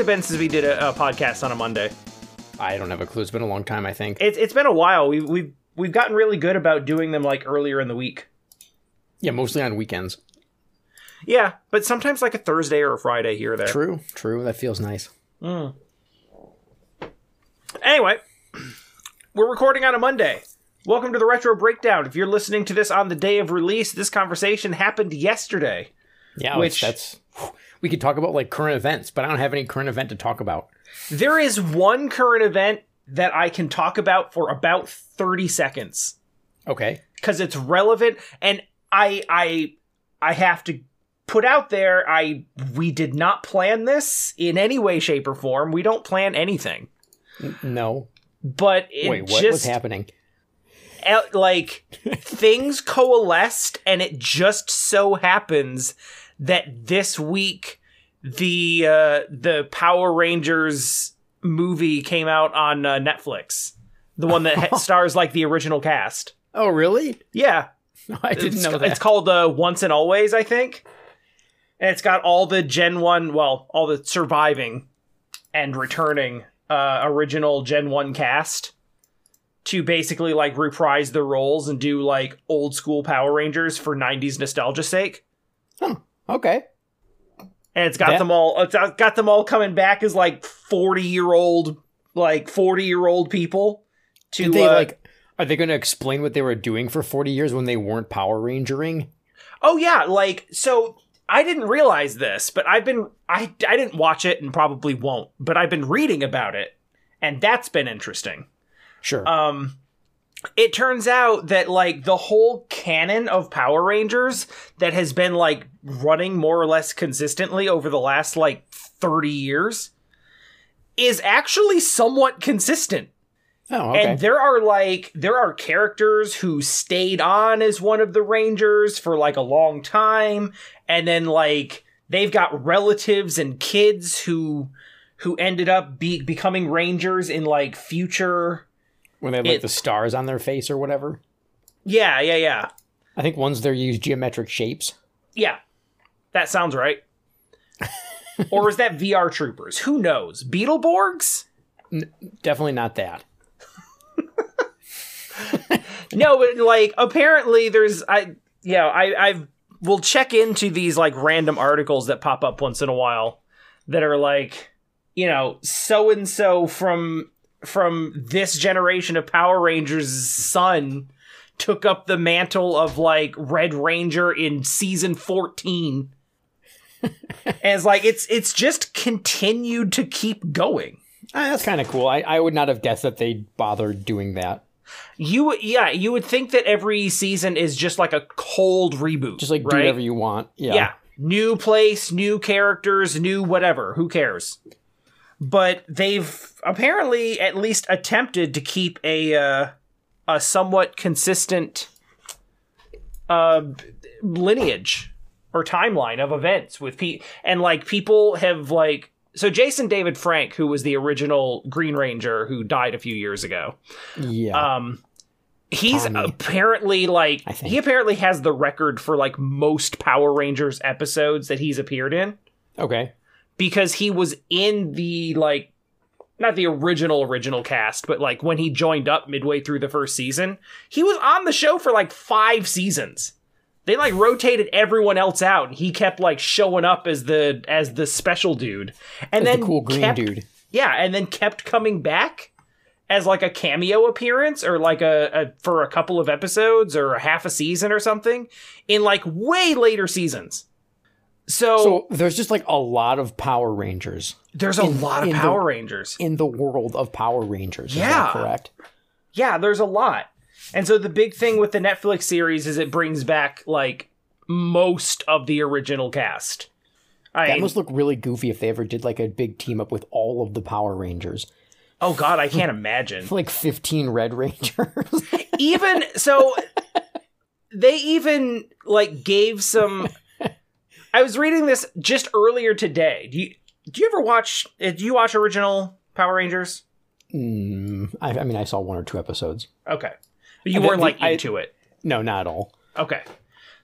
long's it been since we did a, a podcast on a Monday? I don't have a clue. It's been a long time, I think. It's it's been a while. We've we've we've gotten really good about doing them like earlier in the week. Yeah, mostly on weekends. Yeah, but sometimes like a Thursday or a Friday here or there. True, true. That feels nice. Hmm. Anyway, we're recording on a Monday. Welcome to the Retro Breakdown. If you're listening to this on the day of release, this conversation happened yesterday. Yeah, Which- that's, that's we could talk about like current events, but I don't have any current event to talk about. There is one current event that I can talk about for about 30 seconds Okay. because it's relevant and I I I have to put out there I we did not plan this in any way shape or form. We don't plan anything. No. But it Wait, what just was happening? like things coalesced and it just so happens that this week the uh the Power Rangers movie came out on uh, Netflix. The one that stars like the original cast. Oh, really? Yeah, I didn't it's, know that. it's called uh, Once and Always, I think. And it's got all the Gen 1, well, all the surviving and returning uh, original Gen 1 cast to basically like reprise the roles and do like old school Power Rangers for 90s nostalgia sake. Okay. And it's got That- them all it's got them all coming back as like 40 year old like 40 year old people to Did they uh, like? Are they going to explain what they were doing for forty years when they weren't Power Rangering? Oh yeah, like so I didn't realize this, but I've been I I didn't watch it and probably won't, but I've been reading about it and that's been interesting. Sure. Um it turns out that like the whole canon of Power Rangers that has been like running more or less consistently over the last like 30 years is actually somewhat consistent. oh, okay. And there are like there are characters who stayed on as one of the Rangers for like a long time and then like they've got relatives and kids who who ended up be- becoming Rangers in like future when they have like it- the stars on their face or whatever. Yeah, yeah, yeah. I think ones they use geometric shapes. Yeah. That sounds right. or is that VR troopers? Who knows? Beetleborgs? Definitely not that. No, but like apparently there's I yeah, I I will check into these like random articles that pop up once in a while that are like, you know, so and so from from this generation of Power Rangers son took up the mantle of like Red Ranger in season 14. and it's like it's it's just continued to keep going. Ah, that's kind of cool. I, I would not have guessed that they bothered doing that. You would- yeah, you would think that every season is just like a cold reboot. Just like do whatever you want. Yeah. Yeah. New place, new characters, new whatever. Who cares? But they've apparently at least attempted to keep a uh, a somewhat consistent uh, lineage or timeline of events with pe and like people have like so Jason David Frank, who was the original Green Ranger who died a few years ago. Yeah. Um, he's Tommy. apparently like he apparently has the record for like most Power Rangers episodes that he's appeared in okay. Because he was in the like not the original original cast, but like when he joined up midway through the first season, he was on the show for like five seasons. They like rotated everyone else out, and he kept like showing up as the as the special dude, and That's then the cool green kept- dude. yeah, and then kept coming back as like a cameo appearance or like a, a for a couple of episodes or a half a season or something in like way later seasons. So, So there's just like a lot of Power Rangers there's a in- lot of in the- Power Rangers. in the world of Power Rangers. Is Yeah. that correct? Yeah, there's a lot. And so the big thing with the Netflix series is it brings back like most of the original cast. I That must look really goofy if they ever did like a big team up with all of the Power Rangers. oh god, I can't imagine. Like 15 Red Rangers. even so they even like gave some i was reading this just earlier today do you do you ever watch uh, do you watch original power rangers mm, I, I mean, I saw one or two episodes. okay but you I weren't like I- into it No, not at all. okay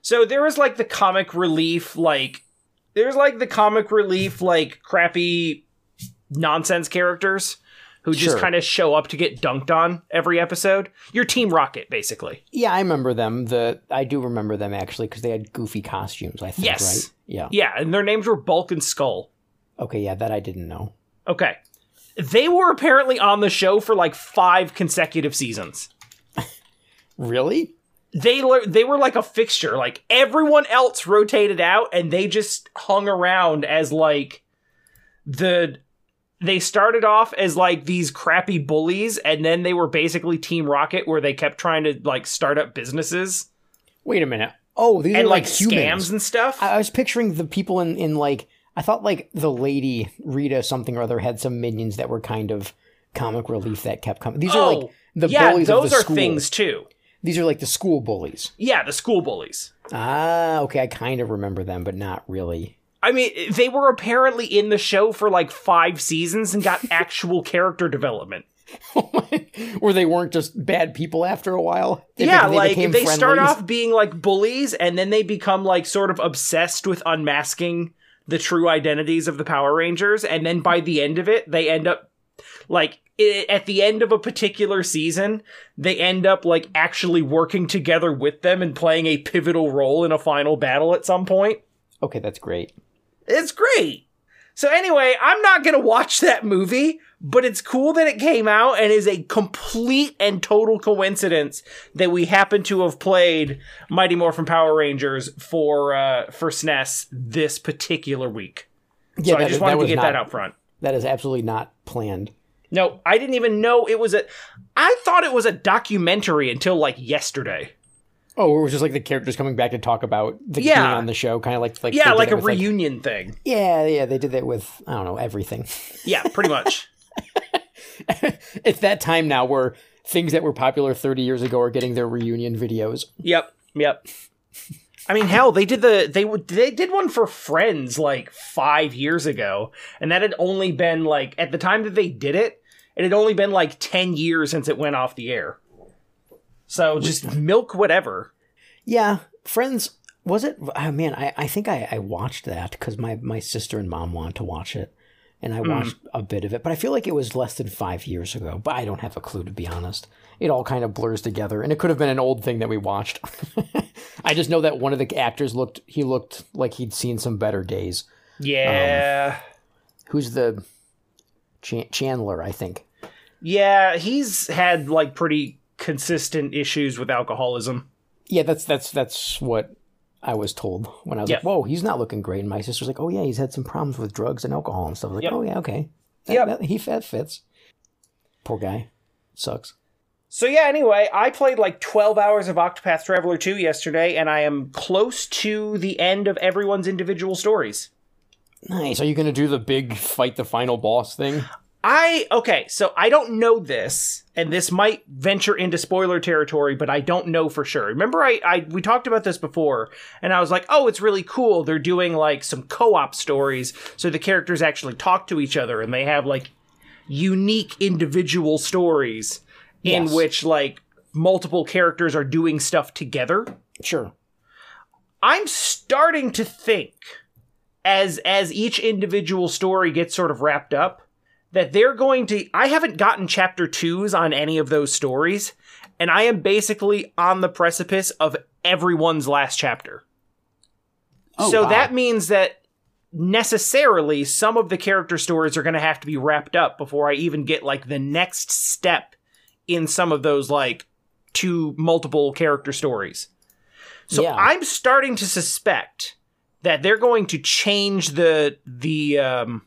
so there was like the comic relief like there's like the comic relief like crappy nonsense characters who just Sure. kind of show up to get dunked on every episode. You're Team Rocket, basically. Yeah, I remember them. The I do remember them actually because they had goofy costumes. I think, Yes. right? Yeah. Yeah, and their names were Bulk and Skull. Okay, yeah, that I didn't know. Okay. They were apparently on the show for like five consecutive seasons. Really? They le- they were like a fixture. Like everyone else rotated out, and they just hung around as like the. They started off as like these crappy bullies, and then they were basically Team Rocket, where they kept trying to like start up businesses Wait a minute. Oh, these and are like, like, scams and stuff. I I was picturing the people in in like I thought like the lady Rita something or other had some minions that were kind of comic relief that kept coming. These are like the Oh, yeah, bullies those of the are school. things too. These are like the school bullies. Yeah, the school bullies. Ah, okay, I kind of remember them, but not really. I mean, they were apparently in the show for like five seasons and got actual character development. Oh where they weren't just bad people after a while. They yeah, be- like became they start off being like bullies and then they become like sort of obsessed with unmasking the true identities of the Power Rangers and then by the end of it they end up like i at the end of a particular season they end up like actually working together with them and playing a pivotal role in a final battle at some point. Okay, that's great. It's great. So anyway, I'm not gonna watch that movie, but it's cool that it came out and is a complete and total coincidence that we happen to have played Mighty Morphin Power Rangers for uh, for SNES this particular week. Yeah, so I just wanted to get not, that out front. That is absolutely not planned. No, I didn't even know it was a. I thought it was a documentary until like yesterday. Oh, it was just like the characters coming back to talk about the Yeah. being on the show, kind of like like Yeah, like a reunion thing. yeah, yeah, they did that with I don't know everything. Yeah, pretty much. it's that time now where things that were popular 30 years ago are getting their reunion videos. Yep, yep. I mean, hell, they did the they would they did one for Friends like five years ago, and that had only been like at the time that they did it, it had only been like ten years since it went off the air. So just milk whatever. Yeah, Friends was it? Oh, man, I, I think I, I watched that because my my sister and mom wanted to watch it, and I hmm. watched a bit of it. But I feel like it was less than five years ago. But I don't have a clue to be honest. It all kind of blurs together, and it could have been an old thing that we watched. I just know that one of the actors looked he looked like he'd seen some better days. Yeah, um, Who's the Chan- Chandler? I think. yeah, he's had like pretty consistent issues with alcoholism. Yeah, that's that's that's what I was told when I was Yeah. like, "Whoa, he's not looking great." And my sister's like, "Oh yeah, he's had some problems with drugs and alcohol and stuff." I was like, Yep. "Oh yeah, okay, Yep. that- he that fits." Poor guy, sucks. So yeah, anyway, I played like 12 hours of Octopath Traveler 2 yesterday and I am close to the end of everyone's individual stories. Nice. Are you gonna do the big fight the final boss thing? I okay, so I don't know this, and this might venture into spoiler territory, but I don't know for sure. Remember, I, I we talked about this before, and I was like, oh, it's really cool. They're doing like some co-op stories, so the characters actually talk to each other, and they have like unique individual stories in which like multiple characters are doing stuff together. Sure. I'm starting to think as as each individual story gets sort of wrapped up that they're going to I haven't gotten chapter 2s on any of those stories and I am basically on the precipice of everyone's last chapter. Oh, so wow. that means that necessarily some of the character stories are going to have to be wrapped up before I even get like the next step in some of those like two multiple character stories. So Yeah. I'm starting to suspect that they're going to change the the um,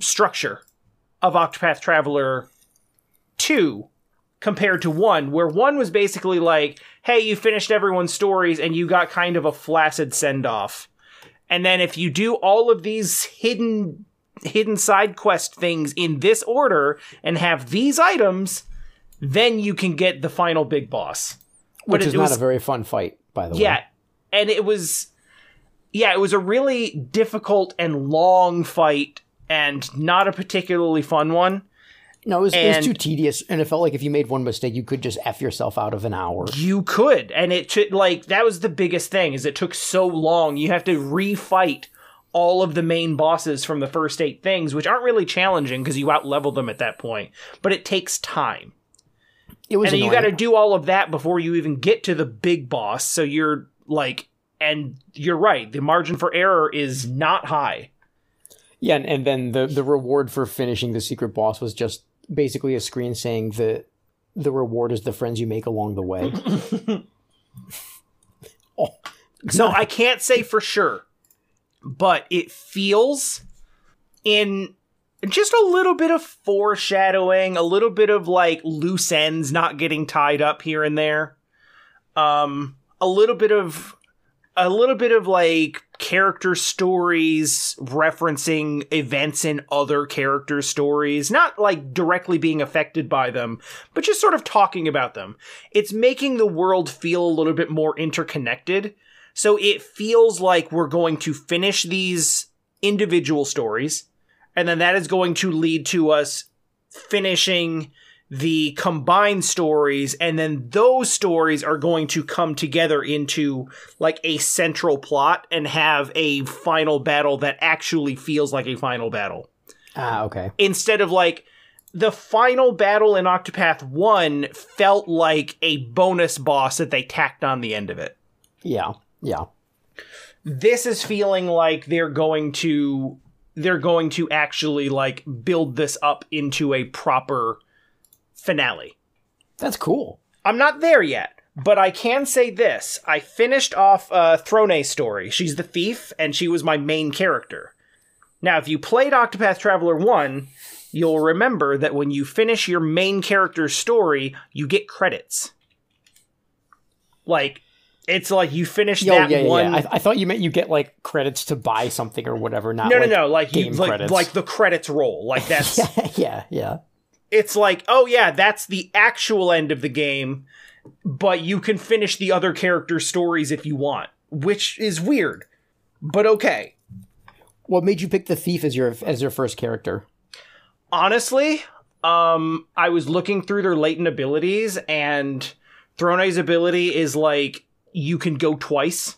structure of Octopath Traveler 2 compared to 1 where 1 was basically like hey you finished everyone's stories and you got kind of a flaccid send off and then if you do all of these hidden hidden side quest things in this order and have these items then you can get the final big boss. Which is it not was- a very fun fight, by the way. yeah, and it was, yeah, it was a really difficult and long fight, and not a particularly fun one. No, it was, it was too tedious, and it felt like if you made one mistake, you could just f yourself out of an hour. You could, and it took like that was the biggest thing is it took so long. You have to refight all of the main bosses from the first eight things, which aren't really challenging because you out level them at that point, but it takes time. It was and you got to do all of that before you even get to the big boss. So you're like, and you're right, the margin for error is not high. Yeah, and, and then the the reward for finishing the secret boss was just basically a screen saying the the reward is the friends you make along the way. oh, So I can't say for sure, but it feels in just a little bit of foreshadowing, a little bit of like loose ends not getting tied up here and there. Um a little bit of a little bit of like character stories referencing events in other character stories, not like directly being affected by them, but just sort of talking about them. It's making the world feel a little bit more interconnected. So it feels like we're going to finish these individual stories, and then that is going to lead to us finishing the combined stories, and then those stories are going to come together into like a central plot and have a final battle that actually feels like a final battle ah, okay. instead of like the final battle in Octopath 1 felt like a bonus boss that they tacked on the end of it. Yeah, yeah. This is feeling like they're going to they're going to actually like build this up into a proper finale. That's cool. I'm not there yet, but I can say this. I finished off uh, Throne's story. She's the thief, and she was my main character. Now, if you played Octopath Traveler 1, you'll remember that when you finish your main character's story, you get credits. Like, it's like you finish Yo, that yeah, one. yeah. I, I thought you meant you get like credits to buy something or whatever. Not no, like, no, no. Like you, game like, credits. like the credits roll. Like that's yeah, yeah, yeah. It's like, oh yeah, that's the actual end of the game, but you can finish the other character stories if you want, which is weird, but okay. What made you pick the thief as your as your first character? Honestly, um, I was looking through their latent abilities, and Throne's ability is like you can go twice,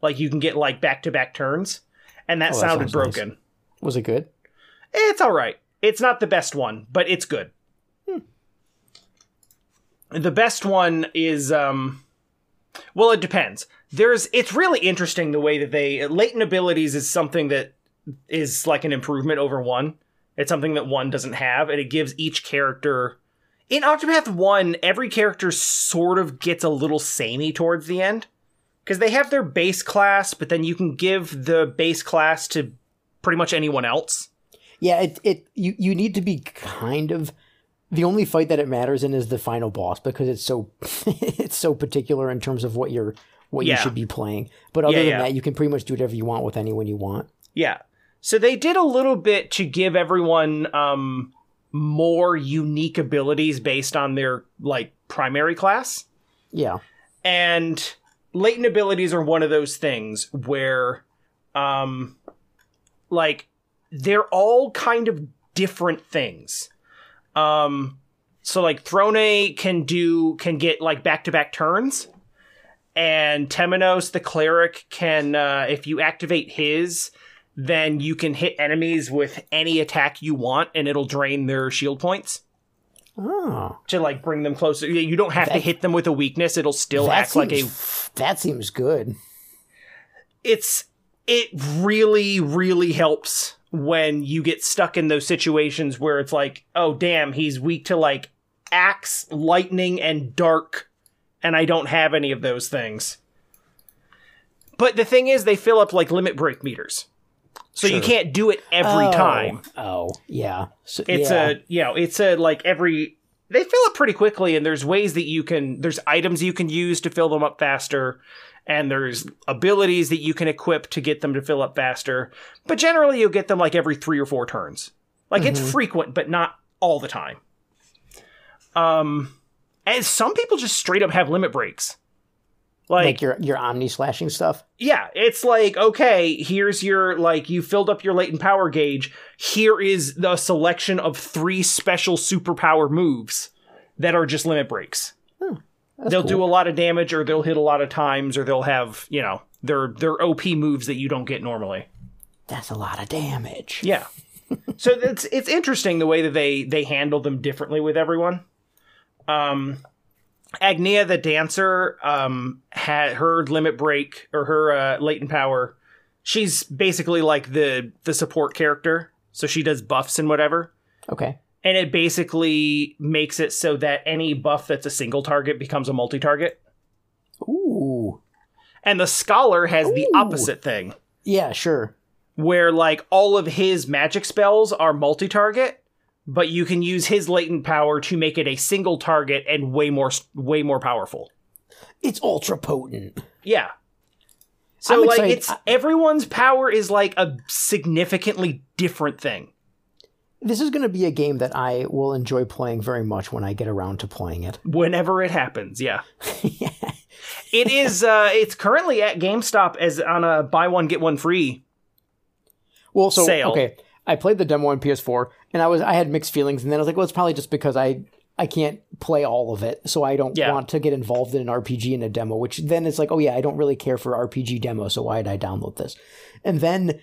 like you can get like back to back turns, and that Oh, that sounded sounds nice. broken. Was it good? It's all right. It's not the best one, but it's good. The best one is um well it depends. There's it's really interesting the way that they latent abilities is something that is like an improvement over one. It's something that one doesn't have and it gives each character in Octopath 1 every character sort of gets a little samey towards the end because they have their base class but then you can give the base class to pretty much anyone else. Yeah, it it you you need to be kind of the only fight that it matters in is the final boss because it's so it's so particular in terms of what you're what Yeah. you should be playing. But other Yeah, than yeah. that, you can pretty much do whatever you want with anyone you want. Yeah. So they did a little bit to give everyone um more unique abilities based on their like primary class. Yeah. And latent abilities are one of those things where um like they're all kind of different things. Um so like Throne can do can get like back to back turns. And Temenos the cleric can uh if you activate his then you can hit enemies with any attack you want and it'll drain their shield points Oh, to like bring them closer. You don't have to hit them with a weakness, it'll still that act like a that seems good. it's it really really helps when you get stuck in those situations where it's like oh damn he's weak to like axe lightning and dark and i don't have any of those things. But the thing is they fill up like limit break meters. So you can't do it every Oh, time. Oh, yeah. So, it's yeah. a you know it's a like every they fill up pretty quickly and there's ways that you can there's items you can use to fill them up faster and there's abilities that you can equip to get them to fill up faster but generally you'll get them like every three or four turns like it's frequent but not all the time um and some people just straight up have limit breaks like, like your your omni slashing stuff. yeah, it's like, okay, here's your, like, you filled up your latent power gauge. Here is the selection of three special superpower moves that are just limit breaks. That's they'll cool. do a lot of damage, or they'll hit a lot of times, or they'll have, you know, their, their OP moves that you don't get normally. That's a lot of damage. Yeah. so it's it's interesting the way that they they handle them differently with everyone. Um Agnea the dancer um had her limit break or her uh, latent power. She's basically like the the support character, so she does buffs and whatever. Okay. And it basically makes it so that any buff that's a single target becomes a multi-target. Ooh. And the scholar has the opposite thing. Yeah, sure. where like all of his magic spells are multi-target but you can use his latent power to make it a single target and way more way more powerful It's ultra potent. yeah so I'm like excited. it's everyone's power is like a significantly different thing This is going to be a game that I will enjoy playing very much when I get around to playing it. whenever it happens yeah it is uh it's currently at GameStop as on a buy one get one free Well, so Sale. okay, I played the demo on PS4, and I was I had mixed feelings, and then I was like, well, it's probably just because I I can't play all of it, so I don't Yeah. want to get involved in an RPG in a demo. Which then it's like, oh yeah, I don't really care for RPG demo, so why did I download this? And then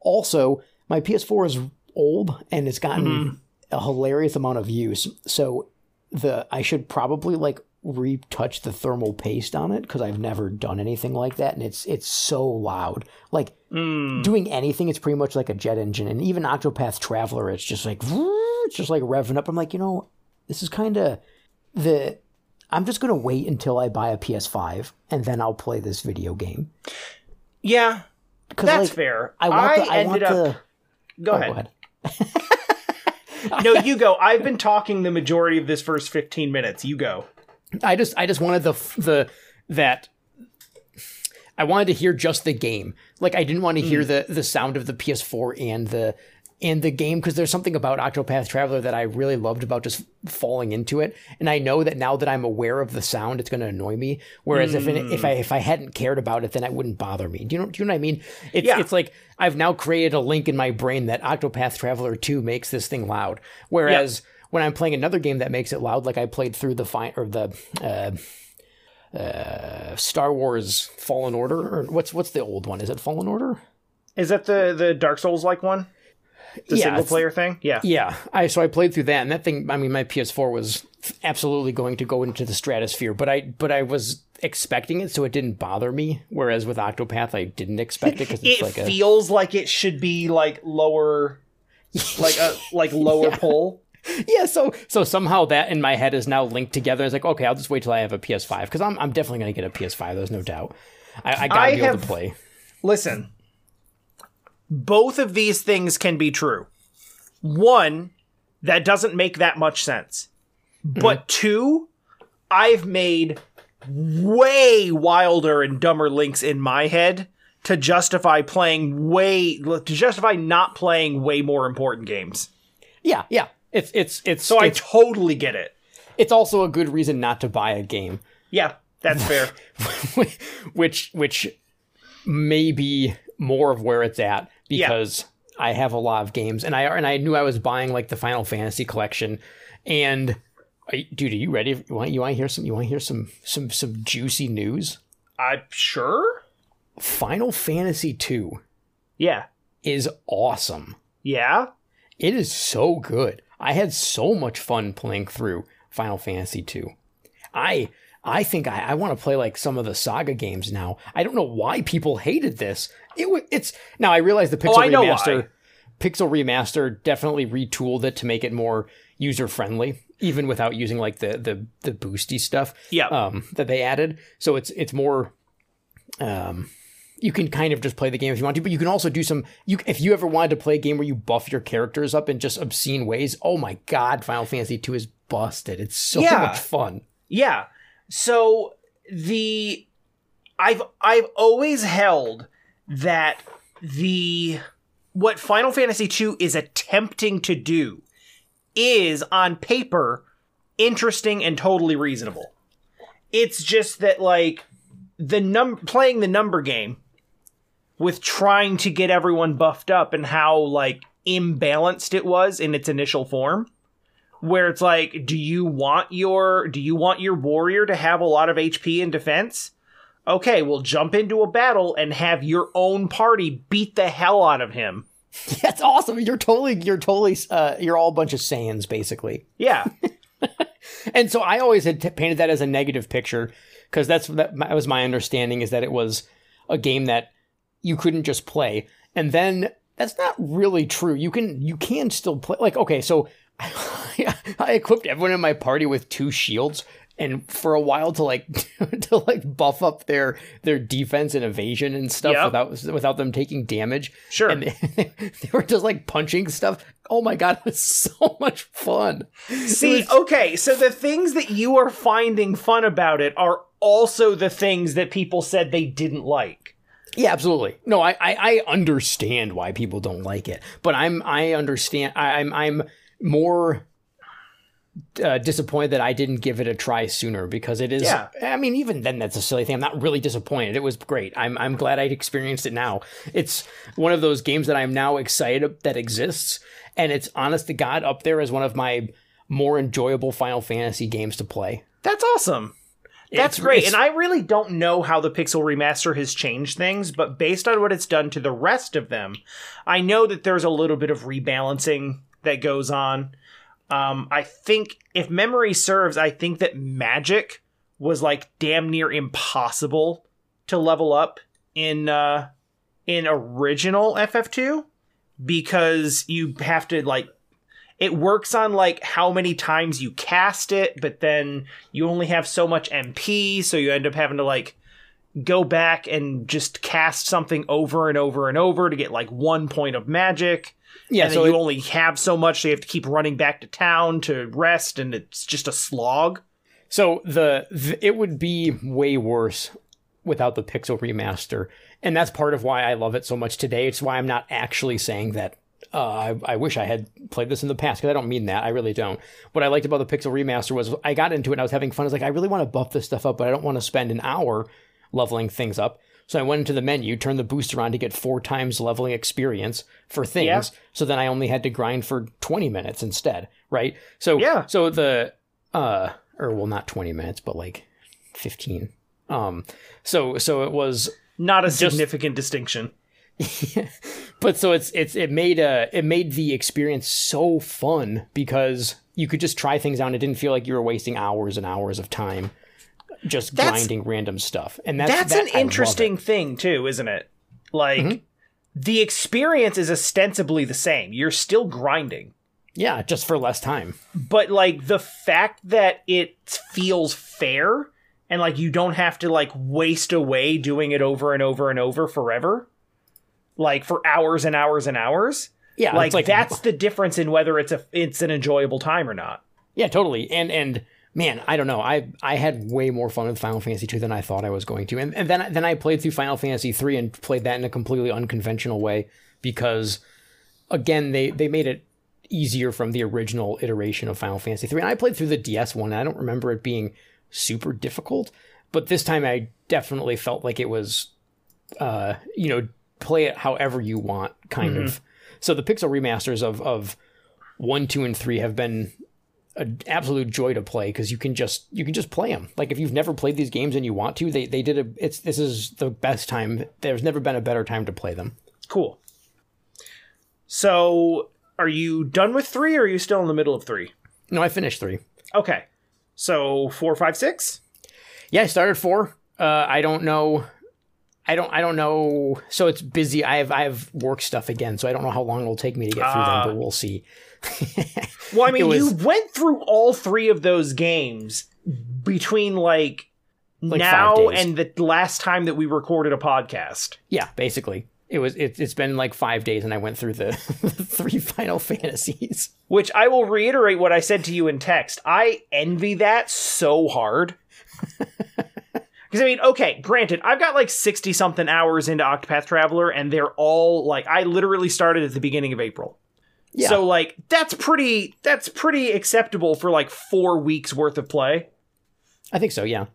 also my PS4 is old and it's gotten Mm-hmm. a hilarious amount of use, so the I should probably like retouch the thermal paste on it because I've never done anything like that, and it's it's so loud, like Mm. doing anything, it's pretty much like a jet engine. And even Octopath Traveler, it's just like it's just like revving up. I'm like, you know, this is kind of the. I'm just gonna wait until I buy a PS5 and then I'll play this video game. yeah that's like, fair I want the, I, ended want up the. go oh, ahead Go ahead. no you go. I've been talking the majority of this first 15 minutes. You go. I just I just wanted the the that I wanted to hear just the game. Like I didn't want to hear mm. the the sound of the PS4 and the and the game because there's something about Octopath Traveler that I really loved about just falling into it. And I know that now that I'm aware of the sound, it's going to annoy me. Whereas if it, if I if I hadn't cared about it, then it wouldn't bother me. Do you know do you know what I mean? It's Yeah. it's like I've now created a link in my brain that Octopath Traveler 2 makes this thing loud. Whereas when I'm playing another game that makes it loud, like I played through the fine or the uh, uh, Star Wars Fallen Order, or what's what's the old one? Is it Fallen Order? Is that the the Dark Souls like one? The Yeah, single player thing? Yeah. Yeah, I so I played through that, and that thing. I mean, my PS4 was absolutely going to go into the stratosphere, but I but I was expecting it, so it didn't bother me. Whereas with Octopath, I didn't expect it because It like a feels like it should be like lower like a like lower pull. yeah. So so somehow that in my head is now linked together. It's like okay, I'll just wait till I have a PS5 because I'm I'm definitely gonna get a PS5. There's no doubt. I, I gotta I be able to play. Listen. Both of these things can be true. One, that doesn't make that much sense. But mm-hmm. two, I've made way wilder and dumber links in my head to justify playing way to justify not playing way more important games. Yeah, yeah. It's it's it's So I totally get it. it's also a good reason not to buy a game. Yeah, that's fair. which which may be more of where it's at because I have a lot of games and I and I knew I was buying like the Final Fantasy collection and dude, are you ready? You want you want to hear some? You want to hear some some some juicy news? I'm sure. Final Fantasy two Yeah. is awesome. Yeah. It is so good. I had so much fun playing through Final Fantasy two. I I think I, I want to play like some of the Saga games now. I don't know why people hated this. It wa- it's now I realize the Pixel Oh, remaster. Pixel remaster definitely retooled it to make it more user friendly, even without using like the the the boosty stuff Yeah. um, that they added. So it's it's more. Um, you can kind of just play the game if you want to, but you can also do some. You if you ever wanted to play a game where you buff your characters up in just obscene ways. Oh my god, Final Fantasy two is busted. It's so Yeah. much fun. Yeah. So the I've I've always held that the what Final Fantasy II is attempting to do is on paper interesting and totally reasonable. It's just that like the num playing the number game with trying to get everyone buffed up and how like imbalanced it was in its initial form where it's like do you want your do you want your warrior to have a lot of hp and defense okay, we'll jump into a battle and have your own party beat the hell out of him. That's awesome. You're totally, you're totally, uh, you're all a bunch of Saiyans, basically. Yeah. and so I always had t- painted that as a negative picture because that's that, that was my understanding is that it was a game that you couldn't just play. And then that's not really true. You can you can still play. Like okay, so I equipped everyone in my party with two shields, and for a while to like to like buff up their their defense and evasion and stuff Yep. without without them taking damage. Sure. and they, they were just like punching stuff. Oh my god, it was so much fun. See, okay, so the things that you are finding fun about it are also the things that people said they didn't like. Yeah, absolutely. No, I, I, I understand why people don't like it, but I'm I understand. I, I'm I'm more uh, disappointed that I didn't give it a try sooner because it is. Yeah. I mean, even then, that's a silly thing. I'm not really disappointed. It was great. I'm I'm glad I'd experienced it now. It's one of those games that I'm now excited that exists, and it's honest to God up there as one of my more enjoyable Final Fantasy games to play. That's awesome. That's It's- great. it's- And I really don't know how the Pixel Remaster has changed things, but based on what it's done to the rest of them, I know that there's a little bit of rebalancing that goes on. Um, I think, if memory serves, I think that Magic was like damn near impossible to level up in uh, in original FF2 because you have to like it works on like how many times you cast it, but then you only have so much MP, so you end up having to like go back and just cast something over and over and over to get like one point of magic. Yeah, so you it- only have so much, so you have to keep running back to town to rest, and it's just a slog. So the, the it would be way worse without the Pixel remaster, and that's part of why I love it so much today. It's why I'm not actually saying that. Uh, I, I wish I had played this in the past because I don't mean that. I really don't. What I liked about the Pixel remaster was I got into it and I was having fun. I was like, I really want to buff this stuff up, but I don't want to spend an hour leveling things up. So I went into the menu, turned the booster on to get four times leveling experience for things. Yeah. So then I only had to grind for 20 minutes instead, right? So Yeah. So the uh or well not 20 minutes, but like 15. Um so so it was Not a significant distinction. but so it's it's it made uh it made the experience so fun because you could just try things out and it didn't feel like you were wasting hours and hours of time just That's- grinding random stuff. And that's That's that- an I interesting thing too, isn't it? Like Mm-hmm. the experience is ostensibly the same. You're still grinding. Yeah, just for less time. but like the fact that it feels fair and like you don't have to like waste away doing it over and over and over forever like for hours and hours and hours Yeah, like, like that's the difference in whether it's a it's an enjoyable time or not Yeah, totally. And and man, I don't know. I I had way more fun with Final Fantasy 2 than I thought I was going to. And and then then I played through Final Fantasy 3 and played that in a completely unconventional way because again, they they made it easier from the original iteration of Final Fantasy 3. And I played through the DS one and I don't remember it being super difficult, but this time I definitely felt like it was uh, you know, play it however you want kind of. So the pixel remasters of of 1, 2 and 3 have been an absolute joy to play because you can just you can just play them. Like if you've never played these games and you want to, they they did a it's this is the best time. There's never been a better time to play them. cool so are you done with three or are you still in the middle of three No, I finished three. okay so four five six Yeah, I started four. Uh, I don't know. I don't. I don't know. So it's busy. I have. I have work stuff again. So I don't know how long it'll take me to get through Ah. them. But we'll see. Well, I mean, was- you went through all three of those games between like, Like now and the last time that we recorded a podcast. Yeah, basically, it was. It, it's been like five days, and I went through the three Final Fantasies. Which I will reiterate what I said to you in text. I envy that so hard. Because I mean, okay, granted, I've got like sixty something hours into Octopath Traveler, and they're all like I literally started at the beginning of April. Yeah. So like that's pretty that's pretty acceptable for like four weeks worth of play. I think so. Yeah.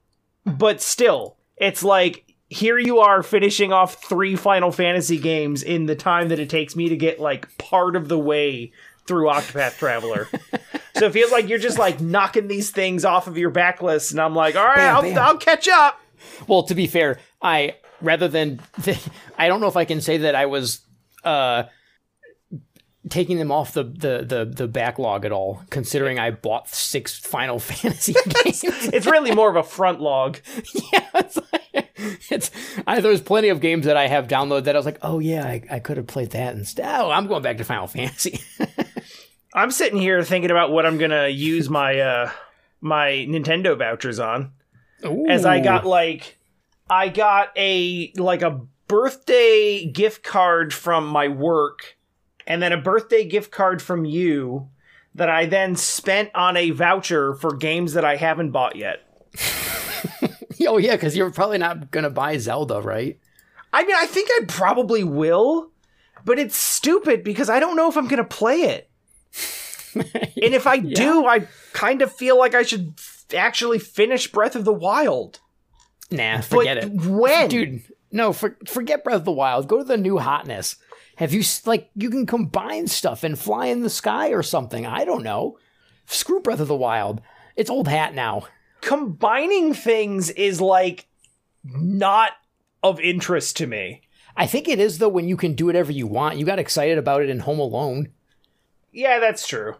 but still, it's like here you are finishing off three Final Fantasy games in the time that it takes me to get like part of the way through Octopath Traveler. so it feels like you're just like knocking these things off of your backlist, and I'm like, all right, Bam, I'll, bam. I'll catch up. well, to be fair, I rather than I don't know if I can say that I was uh taking them off the the the, the backlog at all, considering I bought six Final Fantasy games. it's really more of a front log. yeah, it's, like, it's I, there's plenty of games that I have downloaded that I was like, oh yeah, I, I could have played that instead. Oh, I'm going back to Final Fantasy. I'm sitting here thinking about what I'm gonna use my uh my Nintendo vouchers on. Ooh. As I got like I got a like a birthday gift card from my work and then a birthday gift card from you that I then spent on a voucher for games that I haven't bought yet. oh yeah, because you're probably not gonna buy Zelda, right? I mean, I think I probably will, but it's stupid because I don't know if I'm gonna play it. and if I yeah. do, I kind of feel like I should f- actually finish Breath of the Wild. Nah, forget but it. When, dude? No, for, forget Breath of the Wild. Go to the new hotness. Have you like you can combine stuff and fly in the sky or something? I don't know. Screw Breath of the Wild. It's old hat now. Combining things is like not of interest to me. I think it is though when you can do whatever you want. You got excited about it in Home Alone. Yeah, that's true.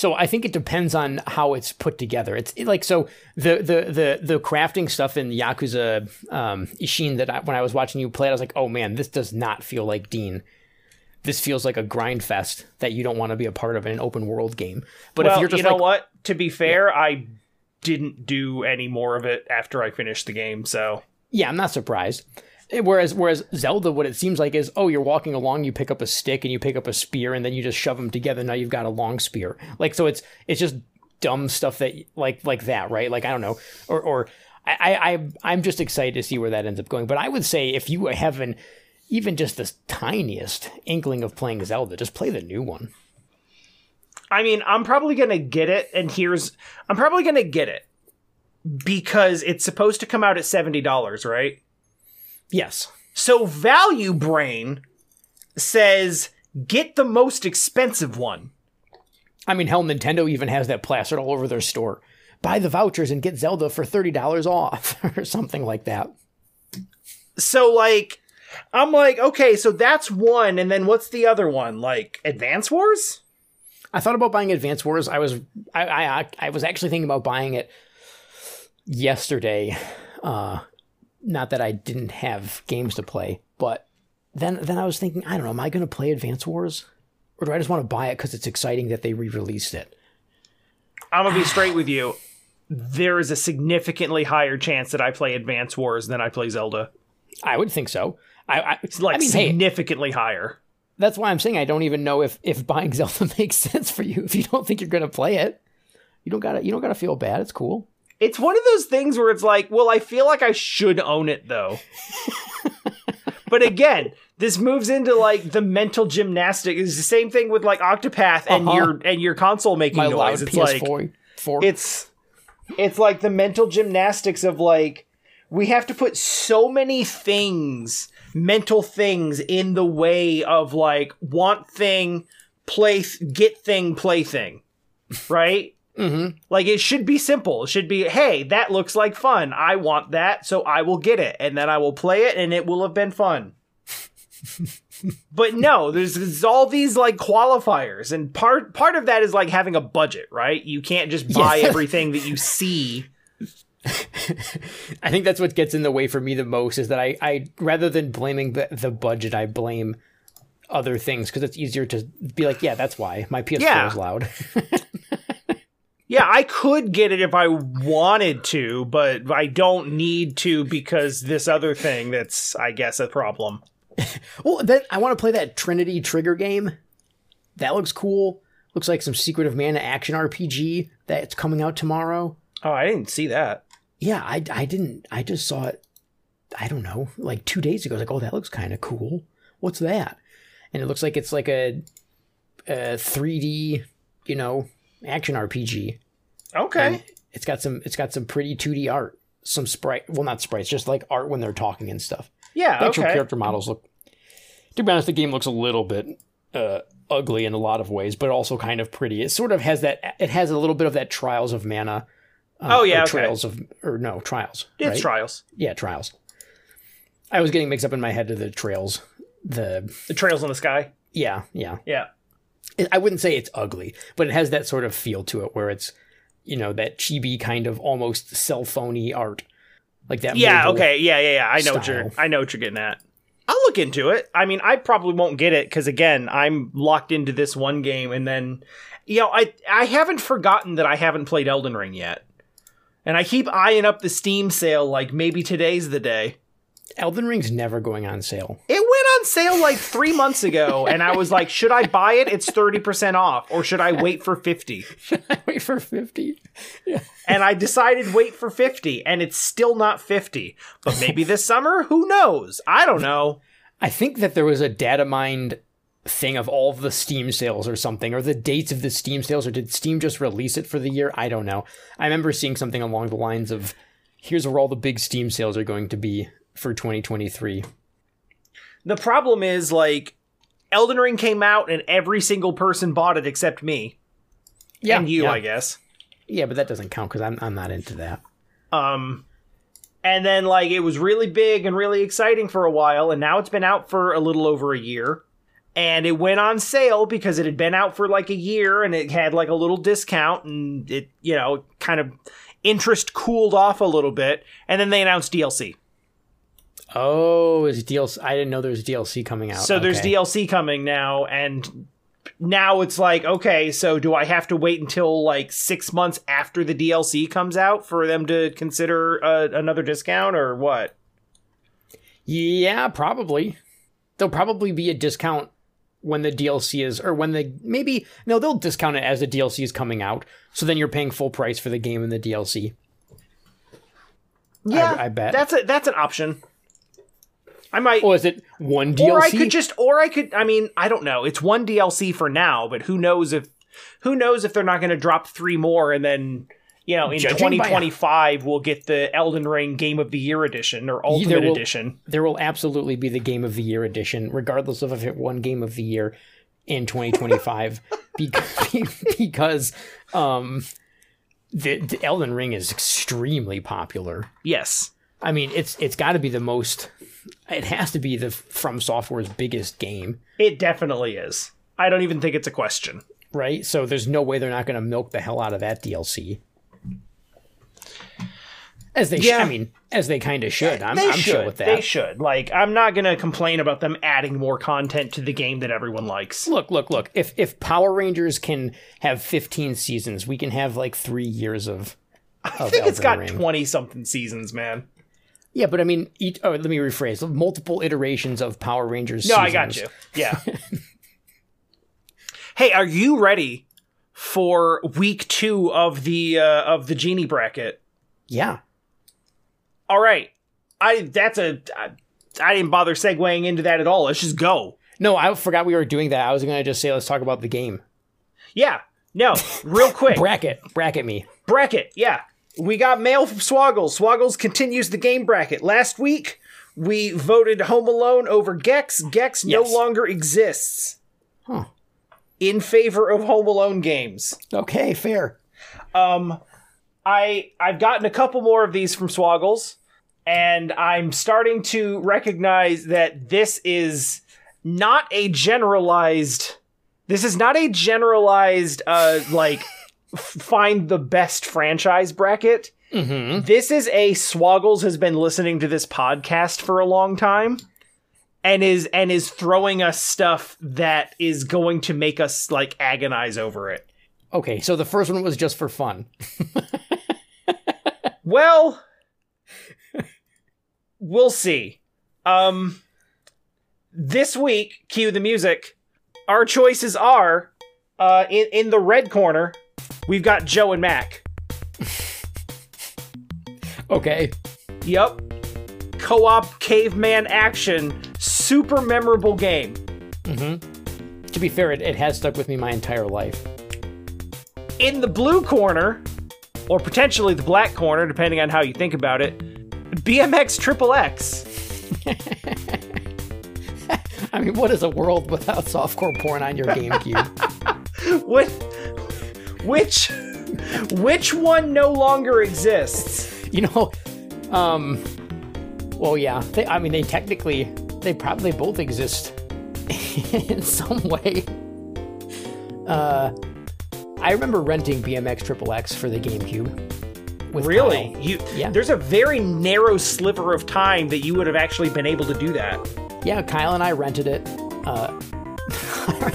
So I think it depends on how it's put together. It's like so the the the the crafting stuff in Yakuza um, Ishin that I, when I was watching you play, it, I was like, oh man, this does not feel like Dean. This feels like a grind fest that you don't want to be a part of in an open world game. But well, if you're just you know like, what, to be fair, yeah. I didn't do any more of it after I finished the game. So yeah, I'm not surprised. Whereas whereas Zelda, what it seems like is, oh, you're walking along, you pick up a stick and you pick up a spear, and then you just shove them together. Now you've got a long spear. Like so, it's it's just dumb stuff that like like that, right? Like I don't know, or or I I I'm just excited to see where that ends up going. But I would say if you have an even just the tiniest inkling of playing Zelda, just play the new one. I mean, I'm probably gonna get it, and here's I'm probably gonna get it because it's supposed to come out at seventy dollars, right? Yes. So Value Brain says get the most expensive one. I mean, hell, Nintendo even has that plastered all over their store. Buy the vouchers and get Zelda for $30 off or something like that. So, like, I'm like, okay, so that's one. And then what's the other one? Like, Advance Wars? I thought about buying Advance Wars. I was, I, I, I was actually thinking about buying it yesterday. Uh, not that I didn't have games to play, but then then I was thinking, I don't know, am I going to play Advance Wars, or do I just want to buy it because it's exciting that they re-released it? I'm gonna be straight with you. There is a significantly higher chance that I play Advance Wars than I play Zelda. I would think so. I, I it's like I mean, significantly hey, higher. That's why I'm saying I don't even know if if buying Zelda makes sense for you if you don't think you're going to play it. You don't got to you don't got to feel bad. It's cool. It's one of those things where it's like, well, I feel like I should own it though. but again, this moves into like the mental gymnastic. It's the same thing with like Octopath and uh-huh. your and your console making My noise. It's PS4, like four. it's it's like the mental gymnastics of like we have to put so many things, mental things in the way of like want thing, play get thing, play thing. Right? Mm-hmm. Like it should be simple. It should be, hey, that looks like fun. I want that, so I will get it, and then I will play it, and it will have been fun. but no, there's, there's, all these like qualifiers, and part part of that is like having a budget, right? You can't just buy yeah. everything that you see. I think that's what gets in the way for me the most is that I, I rather than blaming the, the budget, I blame other things because it's easier to be like, yeah, that's why my PS4 yeah. is loud. Yeah, I could get it if I wanted to, but I don't need to because this other thing that's, I guess, a problem. well, then I want to play that Trinity Trigger game. That looks cool. Looks like some Secret of Mana action RPG that's coming out tomorrow. Oh, I didn't see that. Yeah, I, I didn't. I just saw it, I don't know, like two days ago. I was like, oh, that looks kind of cool. What's that? And it looks like it's like a, a 3D, you know, action RPG. Okay. And it's got some it's got some pretty 2D art. Some sprite well not sprites, just like art when they're talking and stuff. Yeah. The actual okay. character models look to be honest, the game looks a little bit uh, ugly in a lot of ways, but also kind of pretty. It sort of has that it has a little bit of that Trials of Mana Uh, Oh, yeah, okay. Trails of or no Trials. It's right? Trials. Yeah, Trials. I was getting mixed up in my head to the Trails. The The Trails in the Sky. yeah yeah. Yeah. I wouldn't say it's ugly, but it has that sort of feel to it where it's you know that chibi kind of almost cell phony art, like that. Yeah, okay. Yeah, yeah, yeah. I know what you're I know what you're getting at. I'll look into it. I mean, I probably won't get it cuz again, I'm locked into this one game and then you know, I I haven't forgotten that I haven't played Elden Ring yet. And I keep eyeing up the Steam sale like maybe today's the day. Elden Ring's never going on sale. It went on sale like 3 months ago and I was like, should I buy it? It's 30% off or should I wait for 50? Should I Wait for fifty. Yeah. and I decided wait for 50 and it's still not 50. But maybe this summer, who knows? I don't know. I think that there was a data mined thing of all of the Steam sales or something, or the dates of the Steam sales, or did Steam just release it for the year? I don't know. I remember seeing something along the lines of here's where all the big Steam sales are going to be for 2023. The problem is like Elden Ring came out and every single person bought it except me Yeah, and you, yeah. I guess. Yeah, but that doesn't count because I'm, I'm not into that. Um and then like it was really big and really exciting for a while and now it's been out for a little over a year. And it went on sale because it had been out for like a year and it had like a little discount and it, you know, kind of interest cooled off a little bit and then they announced DLC. Oh, is DLC? I didn't know there was DLC coming out. So there's DLC coming now, and now it's like, okay, so do I have to wait until like six months after the DLC comes out for them to consider uh, another discount or what? Yeah, probably. There'll probably be a discount when the DLC is, or when the maybe no, they'll discount it as the DLC is coming out. So then you're paying full price for the game and the DLC. Yeah, I bet. that's a that's an option. I might, Or is it one DLC? or I could just, or I could. I mean, I don't know. It's one DLC for now, but who knows if who knows if they're not going to drop three more and then. You know, in Judging by- 2025, we'll get the Elden Ring Game of the Year edition or Ultimate will- edition. there will absolutely be the Game of the Year edition, regardless of if it won Game of the Year in 2025, because, because um, the, the Elden Ring is extremely popular. Yes. I mean, it's it's got to be the most. It has to be the From Software's biggest game, It definitely is. I don't even think it's a question. right? So there's no way they're not going to milk the hell out of that DLC. As they, sh- I mean, as they kind of should. I'm, I'm should. sure with that. They should. Like, I'm not gonna complain about them adding more content to the game that everyone likes. look, look, look. If if Power Rangers can have 15 seasons, we can have like three years of. I think it's got twenty something seasons, man. Yeah, but I mean, each, oh, let me rephrase. Multiple iterations of Power Rangers. No, I got you. Yeah. hey, are you ready for week two of the uh, of the genie bracket? Yeah. All right. I that's a I, I didn't bother segueing into that at all. Let's just go. No, I forgot we were doing that. I was going to just say, let's talk about the game. Yeah. No, real quick. Bracket, bracket me. bracket. Yeah, we got mail from Swoggles. Swoggles continues the game bracket. Last week we voted Home Alone over Gex. Gex no longer exists Huh. in favor of Home Alone games. Okay, fair. Um, I I've gotten a couple more of these from Swoggles, and I'm starting to recognize that this is not a generalized. This is not a generalized uh like f- find the best franchise bracket. Mm-hmm. This is a Swoggles has been listening to this podcast for a long time and is and is throwing us stuff that is going to make us like agonize over it. Okay, so the first one was just for fun. Well, we'll see. Um this week, cue the music. Our choices are uh in in the red corner, we've got Joe and Mac. Okay. Yep. Co-op caveman action, super memorable game. Mm-hmm. To be fair, it, it has stuck with me my entire life. In the blue corner, or potentially the black corner, depending on how you think about it, BMX Triple X. I mean, what is a world without softcore porn on your GameCube? What? Which? Which one no longer exists? You know, um, well, yeah. They, I mean, they technically, they probably both exist in some way. Uh, I remember renting BMX Triple X for the GameCube. Really? Kyle. You Yeah. there's a very narrow sliver of time that you would have actually been able to do that. Yeah, Kyle and I rented it. Uh,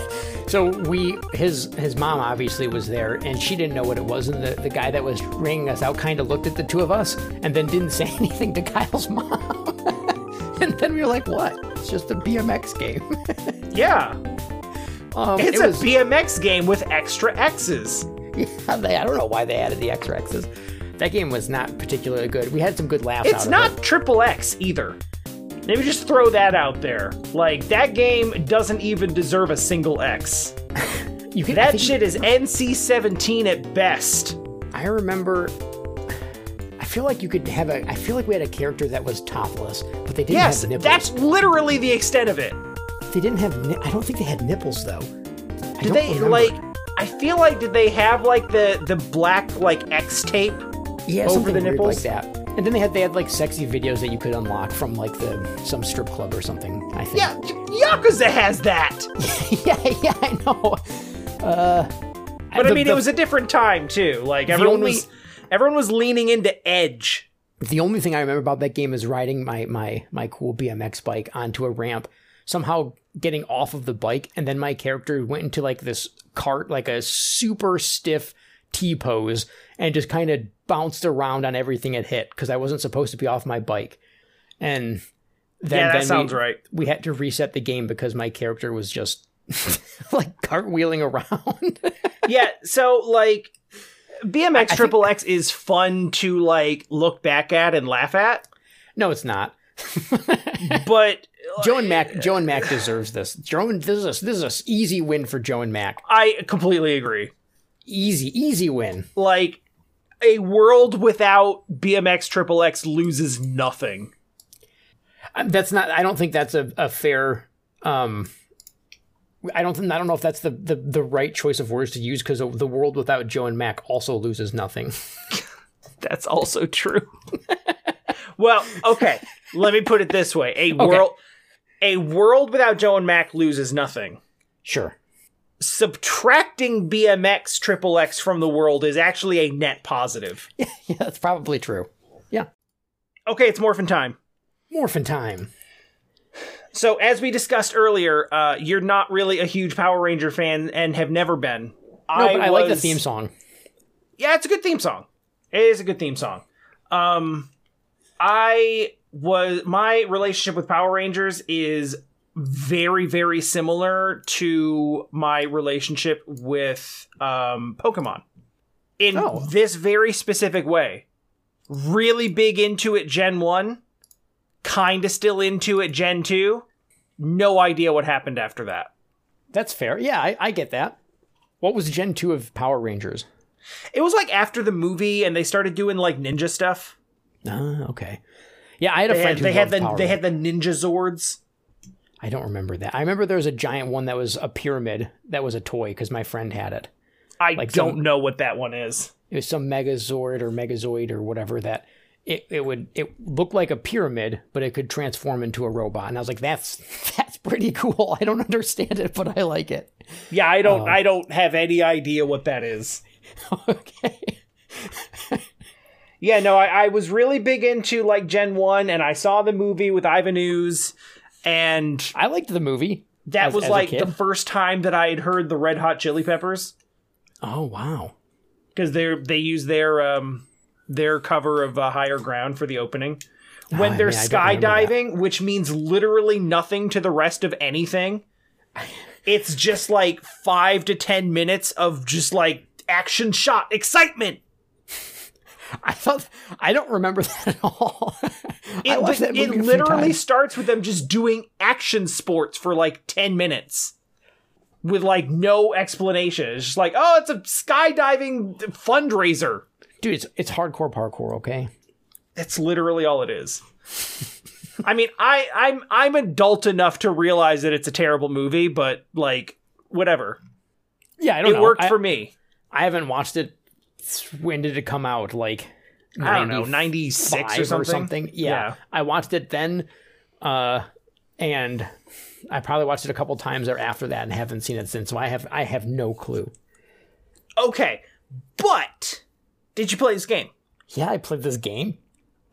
so we, his his mom obviously was there, and she didn't know what it was, and the, the guy that was ringing us out kind of looked at the two of us, and then didn't say anything to Kyle's mom. and then we were like, "What? It's just a BMX game." Yeah. um, It's it a was, BMX game with extra X's. yeah, they, I don't know why they added the extra X's. That game was not particularly good. We had some good laughs. It's out not it. triple X either. Maybe just throw that out there. Like that game doesn't even deserve a single X. You can, That shit is NC-17 at best. I remember. I feel like you could have a. I feel like we had a character that was topless, but they didn't Yes, have nipples. that's literally the extent of it. They didn't have. I don't think they had nipples though. I Did they remember. like? I feel like did they have like the the black like X tape? yeah, over the nipples? like that? And then they had they had like sexy videos that you could unlock from like the some strip club or something. I think. Yeah, Yakuza has that. yeah, yeah, I know. Uh, But I mean, the- it was a different time too. Like everyone only- was everyone was leaning into Edge. The only thing I remember about that game is riding my my my cool BMX bike onto a ramp, somehow getting off of the bike, and then my character went into like this cart, like a super stiff T pose, and just kind of bounced around on everything it hit because I wasn't supposed to be off my bike, and then yeah, that then sounds we, right. we had to reset the game because my character was just like cartwheeling around. yeah, so like BMX Triple X is fun to like look back at and laugh at, no, it's not. but Joe and Mac, uh, Joe and Mac deserves this. Joe, and, this is a, this is a easy win for Joe and Mac. I completely agree. Easy, easy win. Like a world without BMX Triple X loses nothing. Uh, That's not. I don't think that's a, a fair. Um, I don't. think- I don't know if that's the, the, the right choice of words to use because the world without Joe and Mac also loses nothing. That's also true. well, okay. Let me put it this way: a world, a world without Joe and Mac loses nothing. Sure. Subtracting BMX Triple X from the world is actually a net positive. Yeah, that's probably true. Yeah. Okay, it's morphin time. Morphin time. So, as we discussed earlier, uh, you're not really a huge Power Ranger fan and have never been. No, but I like the theme song. Yeah, it's a good theme song. It is a good theme song. Um, I was my relationship with Power Rangers is very very similar to my relationship with um Pokemon in Oh. this very specific way. Really big into it Gen 1, kind of still into it Gen 2. No idea what happened after that. That's fair. Yeah, I, I get that. What was Gen two of Power Rangers? It was like after the movie and they started doing like ninja stuff. Ah, okay. Yeah, I had a They friend had, who they had the Power they had the ninja zords. I don't remember that. I remember there was a giant one that was a pyramid that was a toy because my friend had it. I Like don't some- know what that one is. It was some Megazord or Megazoid or whatever that it, it would it looked like a pyramid, but it could transform into a robot. And I was like, that's that's pretty cool. I don't understand it, but I like it. Yeah, I Uh. don't I don't have any idea what that is. okay. Yeah, no, I, I was really big into like Gen 1 and I saw the movie with Ivan Ooze and I liked the movie. that as- was as like the first time that I had heard the Red Hot Chili Peppers Oh wow. because they they use their um their cover of uh, Higher Ground for the opening. When Oh, they're yeah, I don't remember that. skydiving, which means literally nothing to the rest of anything. It's just like 5 to 10 minutes of just like action shot excitement. I thought I don't remember that at all. It, that it movie a few literally starts with them just doing action sports for like 10 minutes with like no explanation. It's just like, oh, it's a skydiving fundraiser. Dude, it's it's hardcore parkour, okay? That's literally all it is. I mean, I, I'm I'm adult enough to realize that it's a terrible movie, but like whatever. Yeah, I don't It know. worked I, for me. I haven't watched it when did it come out? Like I don't know, 96 or 95 something. something. Yeah. Yeah. I watched it then, uh, and I probably watched it a couple times or after that and haven't seen it since. So I have I have no clue. Okay, but did you play this game? Yeah, I played this game.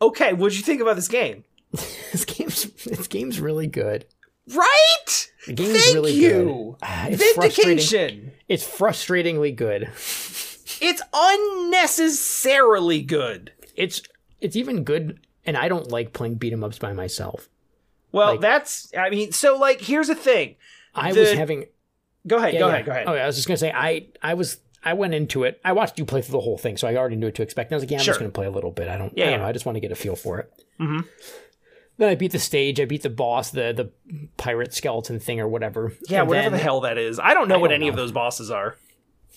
Okay, what'd you think about this game? This game's this game's really good. Right? The game's Thank really you. good. It's frustrating. It's frustratingly good. It's unnecessarily good. It's it's even good, and I don't like playing beat 'em ups by myself. Well, Like- that's I mean, so like here's the thing. I The- was having Go ahead, go yeah. ahead, go ahead. Oh, yeah, I was just gonna say I I was I went into it. I watched you play through the whole thing, so I already knew what to expect. And I was like, yeah, I'm Sure. just gonna play a little bit. I don't. Yeah, I don't yeah. know. I just want to get a feel for it. Mhm. Then I beat the stage. I beat the boss, the the pirate skeleton thing or whatever. Yeah, And whatever then- the hell that is. I don't know what don't any of know. those bosses are.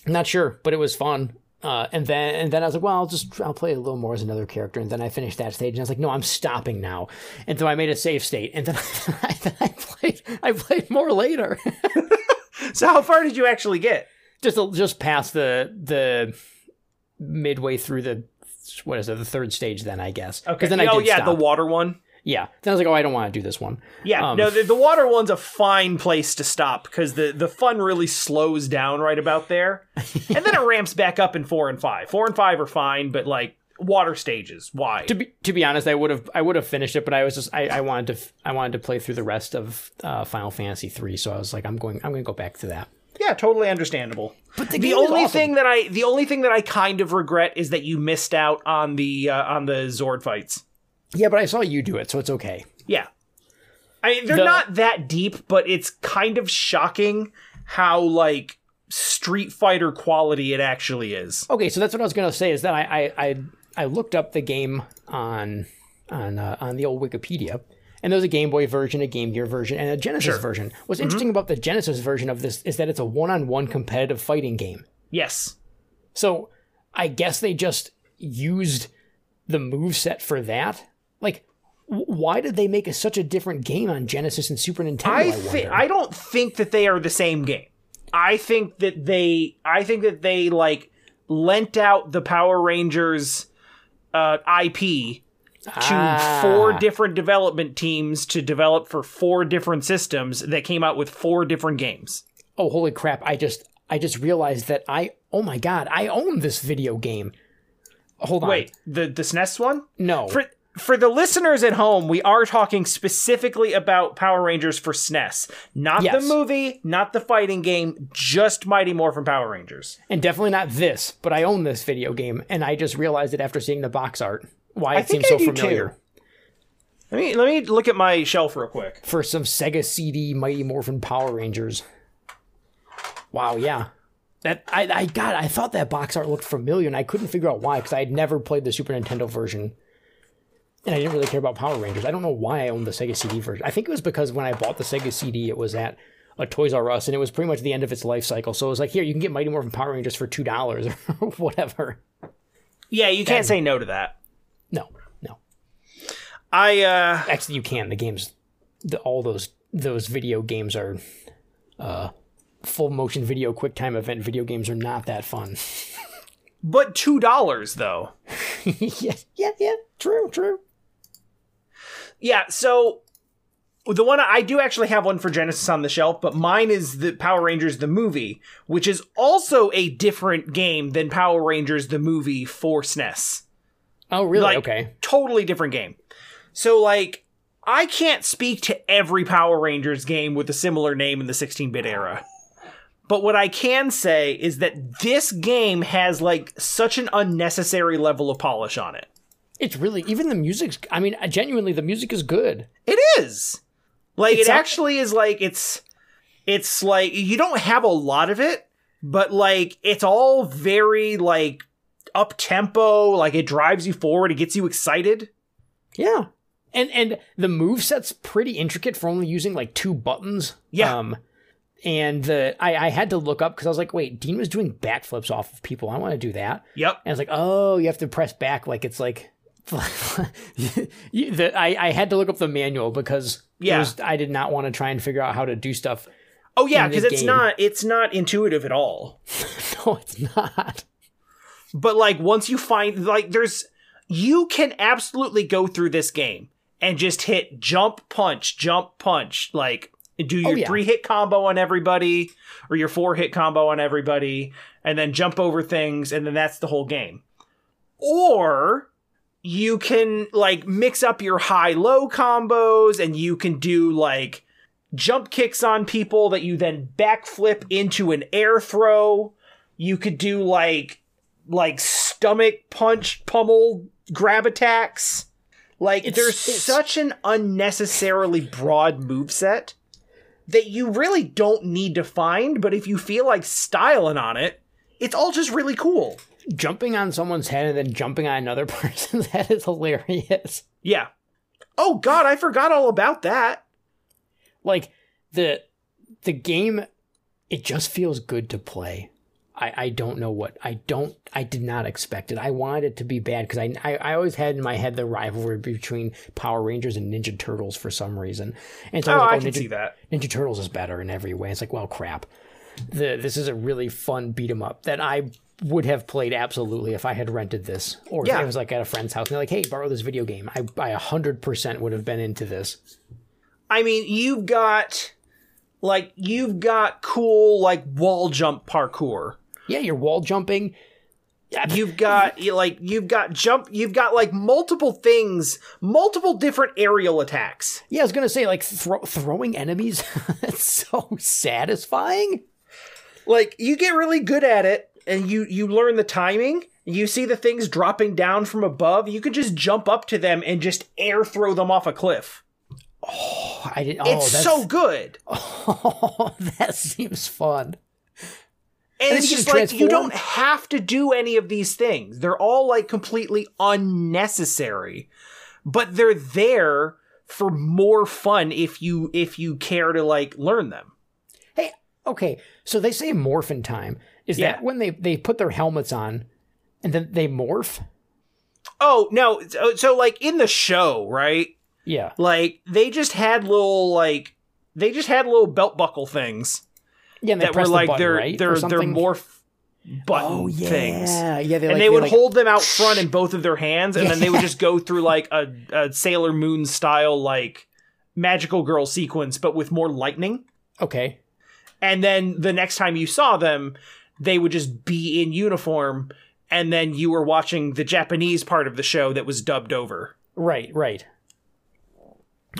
I'm not sure, but it was fun. Uh, and then and then I was like, well, I'll just I'll play a little more as another character. And then I finished that stage, and I was like, no, I'm stopping now. And so I made a save state, and then I, then I played I played more later. So how far did you actually get? just just past the the midway through the what is it the third stage then I guess Okay. then I oh yeah, stop. the water one. Yeah then I was like oh I don't want to do this one Yeah, Um, no, the, the water one's a fine place to stop because the, the fun really slows down right about there, and then it ramps back up in four and five. Four and five are fine, but like water stages, why? to be to be honest I would have I would have finished it but I was just I, I wanted to I wanted to play through the rest of uh, Final Fantasy 3 so I was like I'm going I'm going to go back to that yeah, totally understandable. but The only thing that I the only thing that I kind of regret is that you missed out on the uh, on the Zord fights. Yeah but I saw you do it so it's okay Yeah. I mean, they're The- not that deep, but it's kind of shocking how like Street Fighter quality it actually is. Okay, so that's what I was gonna say. Is that I I I, I looked up the game on on uh, on the old Wikipedia, and there's a Game Boy version, a Game Gear version, and a Genesis version. What's interesting about the Genesis version of this is that it's a one-on-one competitive fighting game. Yes. So I guess they just used the move set for that. Like, why did they make a, such a different game on Genesis and Super Nintendo? I, I. I don't think that they are the same game. I think that they I think that they like lent out the Power Rangers uh, IP to Ah. four different development teams to develop for four different systems that came out with four different games. oh holy crap! I just I just realized that I oh my god I own this video game. Hold on. Wait, the the SNES one? No. For for the listeners at home, we are talking specifically about Power Rangers for SNES, not Yes. the movie, not the fighting game, just Mighty Morphin Power Rangers. and definitely not this, but I own this video game, and I just realized it after seeing the box art. Why it think seems so I familiar. too. Let me let me look at my shelf real quick. For some Sega CD Mighty Morphin Power Rangers. Wow, yeah. That I I got I thought that box art looked familiar and I couldn't figure out why because I had never played the Super Nintendo version. And I didn't really care about Power Rangers. I don't know why I owned the Sega CD version. I think it was because when I bought the Sega CD, it was at a Toys R Us, and it was pretty much the end of its life cycle. So it was like, here, you can get Mighty Morphin Power Rangers for two dollars or whatever. Yeah, you can't say no to that. No, no. I uh Actually, you can. The games, the, all those those video games are uh, full motion video, quick time event video games are not that fun. but two dollars though. yeah, yeah, yeah. True, true. Yeah, so the one I do actually have one for Genesis on the shelf, but mine is the Power Rangers the movie, which is also a different game than Power Rangers the movie for SNES. Oh, really? Like, okay. Totally different game. So like I can't speak to every Power Rangers game with a similar name in the 16-bit era. But what I can say is that this game has like such an unnecessary level of polish on it. It's really even the music's. I mean, genuinely, the music is good. It is. Like It's it actually is like it's it's like you don't have a lot of it, but like it's all very like up tempo, like it drives you forward, it gets you excited. Yeah. And and the move set's pretty intricate for only using like two buttons. Yeah. Um, and the I, I had to look up because I was like, wait, Dean was doing backflips off of people. I want to do that. Yep. And I was like, oh, you have to press back like it's like. You- the, I, I had to look up the manual because Yeah. was, I did not want to try and figure out how to do stuff. Oh yeah, because it's game. not it's not intuitive at all. No, it's not. But like once you find like there's you can absolutely go through this game and just hit jump punch, jump punch, like do your Oh, yeah. three hit combo on everybody or your four hit combo on everybody and then jump over things and then that's the whole game. Or you can like mix up your high low combos and you can do like jump kicks on people that you then backflip into an air throw. You could do like like stomach punch pummel grab attacks. Like It's- there's it's- such an unnecessarily broad move set that you really don't need to find, but if you feel like styling on it, it's all just really cool. Jumping on someone's head and then jumping on another person's head is hilarious. Yeah. Oh god, I forgot all about that. Like the the game, it just feels good to play. I, I don't know what I don't I did not expect it. I wanted it to be bad because I, I I always had in my head the rivalry between Power Rangers and Ninja Turtles for some reason. And so Oh, I like, can Ninja, see that. Ninja Turtles is better in every way. It's like, well, crap. The this is a really fun beat 'em up that I would have played absolutely if I had rented this, or if Yeah. I was like at a friend's house and they're like, "Hey, borrow this video game." I I hundred percent would have been into this. I mean, you've got like you've got cool like wall jump parkour. Yeah, you're wall jumping. You've got like you've got jump. You've got like multiple things, multiple different aerial attacks. yeah. I was gonna say like thro- throwing enemies. That's so satisfying. Like you get really good at it, and you you learn the timing. You see the things dropping down from above. You can just jump up to them and just air throw them off a cliff. Oh, I did. Oh, It's so good. Oh, that seems fun. And then it's just like you don't have to do any of these things. They're all like completely unnecessary. But they're there for more fun if you if you care to like learn them. Hey, okay. So they say morphin time. Is Yeah. that when they they put their helmets on and then they morph? Oh, no. So, so like in the show, right? Yeah. Like they just had little like they just had little belt buckle things Yeah, that were the like button, their right? their their morph button Oh yeah, things. yeah. They, and they would like, hold them out front in both of their hands, and then they would just go through like a, a Sailor Moon style like magical girl sequence, but with more lightning. Okay. And then the next time you saw them, they would just be in uniform, and then you were watching the Japanese part of the show that was dubbed over. Right. Right.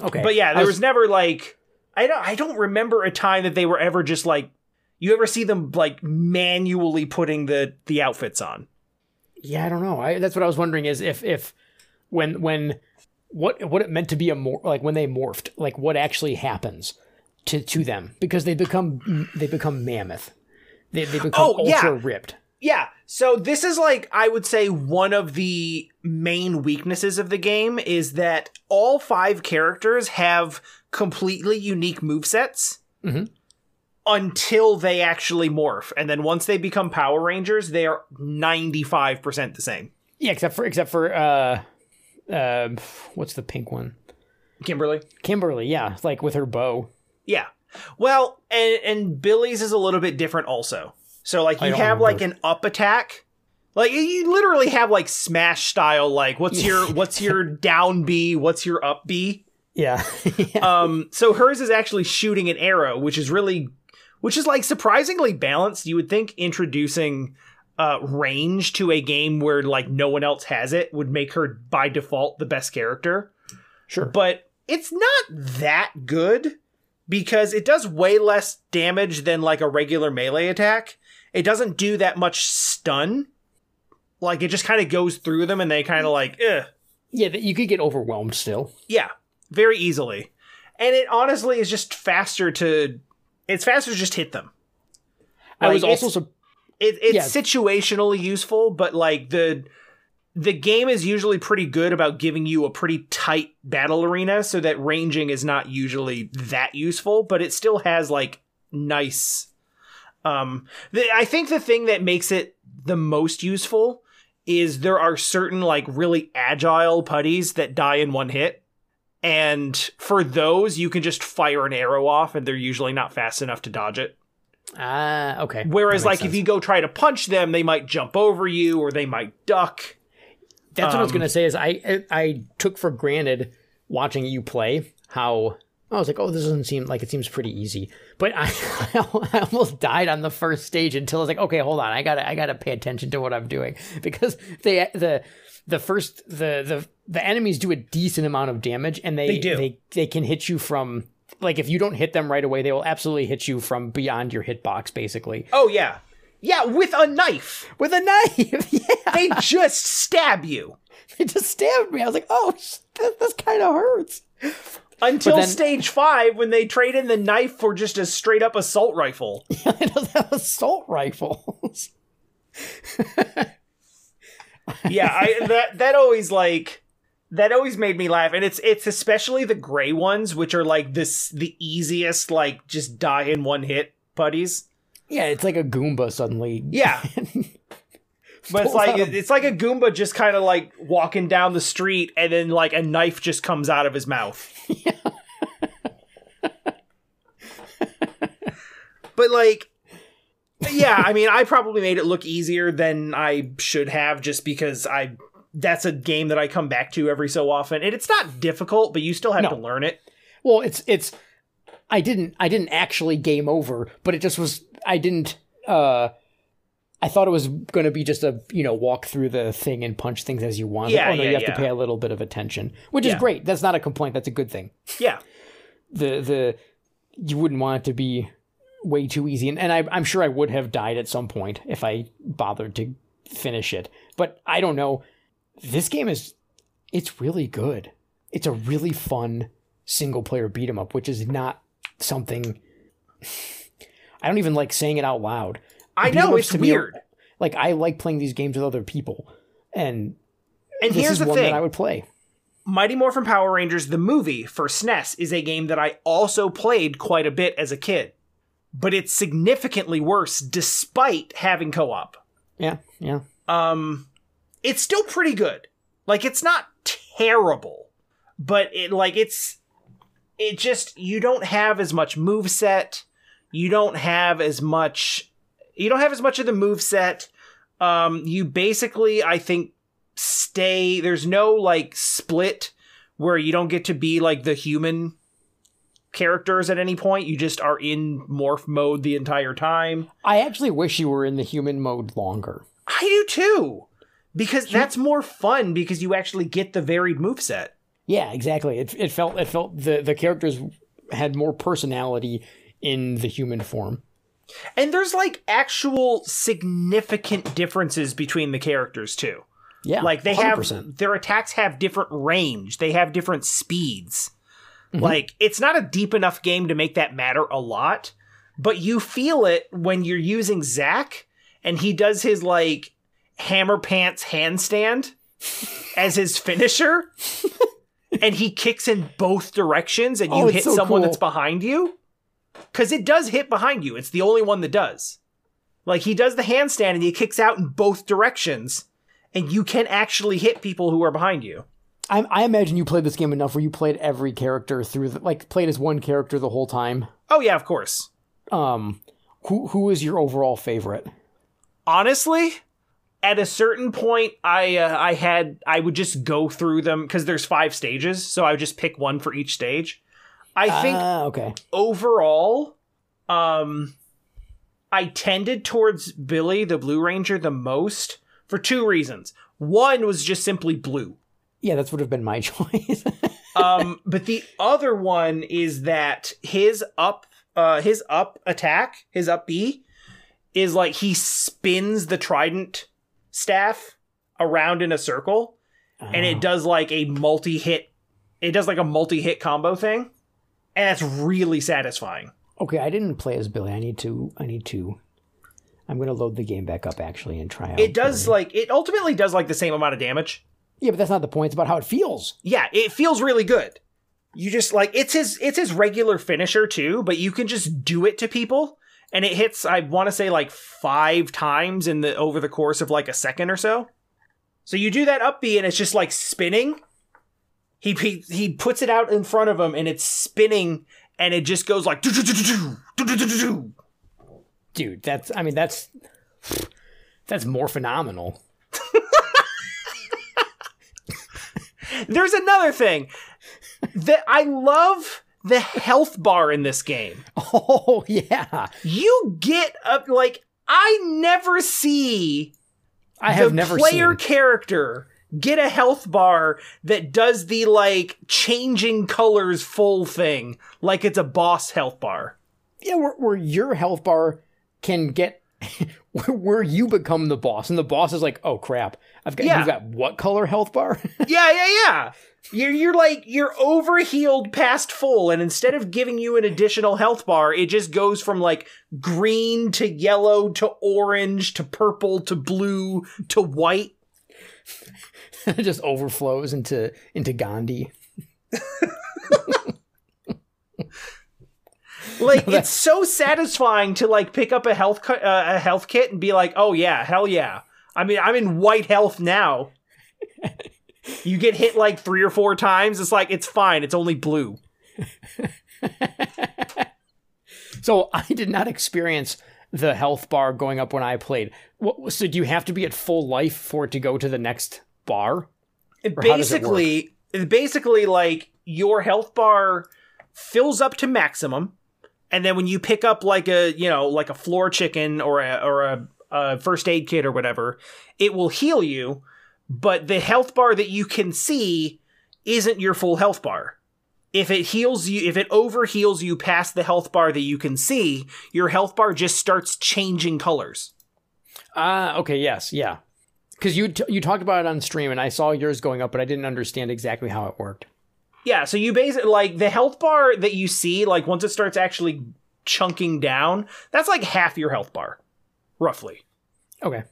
Okay. But yeah, there was, never like I don't I don't remember a time that they were ever just like you ever see them like manually putting the the outfits on. Yeah, I don't know. I, that's what I was wondering is if if when when what what it meant to be a mor- like when they morphed, like what actually happens to to them because they become they become mammoth. They they become Oh, yeah. ultra ripped. Yeah. So this is like I would say one of the main weaknesses of the game is that all five characters have completely unique movesets Mhm. until they actually morph. And then once they become Power Rangers, they are 95% the same. Yeah, except for except for uh uh what's the pink one? Kimberly? Kimberly, yeah, like with her bow. Yeah. Well, and and Billy's is a little bit different also. So like you have remember. like an up attack. Like you- you literally have like smash style like what's your what's your down B, what's your up B? Yeah. yeah. Um so hers is actually shooting an arrow, which is really which is like surprisingly balanced. You would think introducing uh range to a game where like no one else has it would make her by default the best character Sure. but it's not that good because it does way less damage than like a regular melee attack. It doesn't do that much stun. Like it just kind of goes through them and they kind of like, eh. Yeah, you could get overwhelmed still. Yeah, very easily. And it honestly is just faster to it's faster to just hit them. I was also it's- su- It, it's Yeah. situationally useful, but like the the game is usually pretty good about giving you a pretty tight battle arena, so that ranging is not usually that useful, but it still has like nice. Um, the, I think the thing that makes it the most useful is there are certain like really agile putties that die in one hit. And for those, you can just fire an arrow off, and they're usually not fast enough to dodge it. Ah, okay. Whereas, like, if you go try to punch them, they might jump over you or they might duck. That's what I was Um, gonna say. Is I, I I took for granted watching you play how I was like, oh, this doesn't seem like it seems pretty easy. But I, I almost died on the first stage until I was like, okay, hold on, I gotta I gotta pay attention to what I'm doing because they the the first the the the enemies do a decent amount of damage and they They do. they they can hit you from like if you don't hit them right away, they will absolutely hit you from beyond your hitbox, basically Oh, yeah. Yeah, with a knife. with a knife. yeah, They just stab you. They just stabbed me. I was like, oh, this, this kind of hurts. Until then- stage five, when they trade in the knife for just a straight up assault rifle. it does have assault rifles. yeah, I that that always like that always made me laugh, and it's it's especially the gray ones, which are like this the easiest like just die in one hit putties. Yeah, it's like a Goomba suddenly. Yeah, but it's like a- it's like a Goomba just kind of like walking down the street, and then like a knife just comes out of his mouth. but like yeah, I mean, I probably made it look easier than I should have just because I that's a game that I come back to every so often. And it's not difficult, but you still have No. to learn it. Well, it's it's. I didn't I didn't actually game over, but it just was. I didn't. uh I thought it was going to be just a you know walk through the thing and punch things as you want. Yeah, oh no, yeah, you have yeah. to pay a little bit of attention, which is great. That's not a complaint. That's a good thing. Yeah. the the you wouldn't want it to be way too easy and, and I, i'm sure i would have died at some point if i bothered to finish it but i don't know this game is it's really good it's a really fun single player beat 'em up which is not something i don't even like saying it out loud I know it's to me are- weird. like i like playing these games with other people and And here's the one thing. that i would play Mighty Morphin Power Rangers the movie for SNES is a game that I also played quite a bit as a kid. But it's significantly worse despite having co-op. yeah yeah um it's still pretty good like it's not terrible but it like it's it just you don't have as much move set you don't have as much you don't have as much of the move set um you basically i think stay there's no like split where you don't get to be like the human characters at any point you just are in morph mode the entire time i actually wish you were in the human mode longer I do too. Because that's more fun because you actually get the varied move set. Yeah, exactly. It, it felt it felt the the characters had more personality in the human form. And there's like actual significant differences between the characters too. Yeah, Like they 100%. have their attacks have different range, they have different speeds. Mm-hmm. Like it's not a deep enough game to make that matter a lot, but you feel it when you're using Zack and he does his like hammer pants handstand as his finisher. and he kicks in both directions and you Oh, hit so someone cool. that's behind you. Cause it does hit behind you. It's the only one that does. Like he does the handstand and he kicks out in both directions, and you can actually hit people who are behind you. I, I imagine you played this game enough where you played every character through, the, like played as one character the whole time. Oh yeah, of course. Um, who who is your overall favorite? Honestly, at a certain point, I uh, I had I would just go through them because there's five stages, so I would just pick one for each stage. I think Ah, okay. overall, um, I tended towards Billy the Blue Ranger the most for two reasons. One was just simply blue. Yeah, that would have been my choice. um, but the other one is that his up, uh, his up attack, his up B, is like he spins the trident staff around in a circle, and Oh. it does like a multi hit. It does like a multi hit combo thing, and that's really satisfying. okay, I didn't play as Billy. I need to. I need to. I'm gonna load the game back up actually and try out. It does Billy. like it ultimately does like the same amount of damage. Yeah, but that's not the point. It's about how it feels. Yeah, it feels really good. You just like it's his it's his regular finisher too, but you can just do it to people and it hits I want to say like 5 times in the over the course of like a second or so. So you do that up B and it's just like spinning. He, he puts it out in front of him and it's spinning and it just goes like dude that's i mean that's that's more phenomenal. There's another thing. That i love the health bar in this game. Oh yeah. You get up like i never see i have never player seen. character get a health bar that does the like changing colors full thing like it's a boss health bar. Yeah, where, where your health bar can get where, you become the boss, and the boss is like, "Oh crap, I've got Yeah. you've got what color health bar?" Yeah, yeah, yeah. You're you're like you're overhealed past full, and instead of giving you an additional health bar, it just goes from like green to yellow to orange to purple to blue to white. It just overflows into into Gandhi. Like it's so satisfying to like pick up a health uh, a health kit and be like, "Oh yeah, hell yeah." I mean, I'm in white health now. you get hit like 3 or 4 times, it's like it's fine, it's only blue. So I did not experience the health bar going up when I played. What, so do you have to be at full life for it to go to the next bar? Or how does it basically basically like your health bar fills up to maximum and then when you pick up like a you know like a floor chicken or a or a, a first aid kit or whatever it will heal you but the health bar that you can see isn't your full health bar if it heals you if it over heals you past the health bar that you can see your health bar just starts changing colors Ah, okay, yes, yeah. Because you t- you talked about it on stream, and I saw yours going up, but I didn't understand exactly how it worked. Yeah, so you basically like the health bar that you see, like once it starts actually chunking down, that's like half your health bar, roughly. Okay.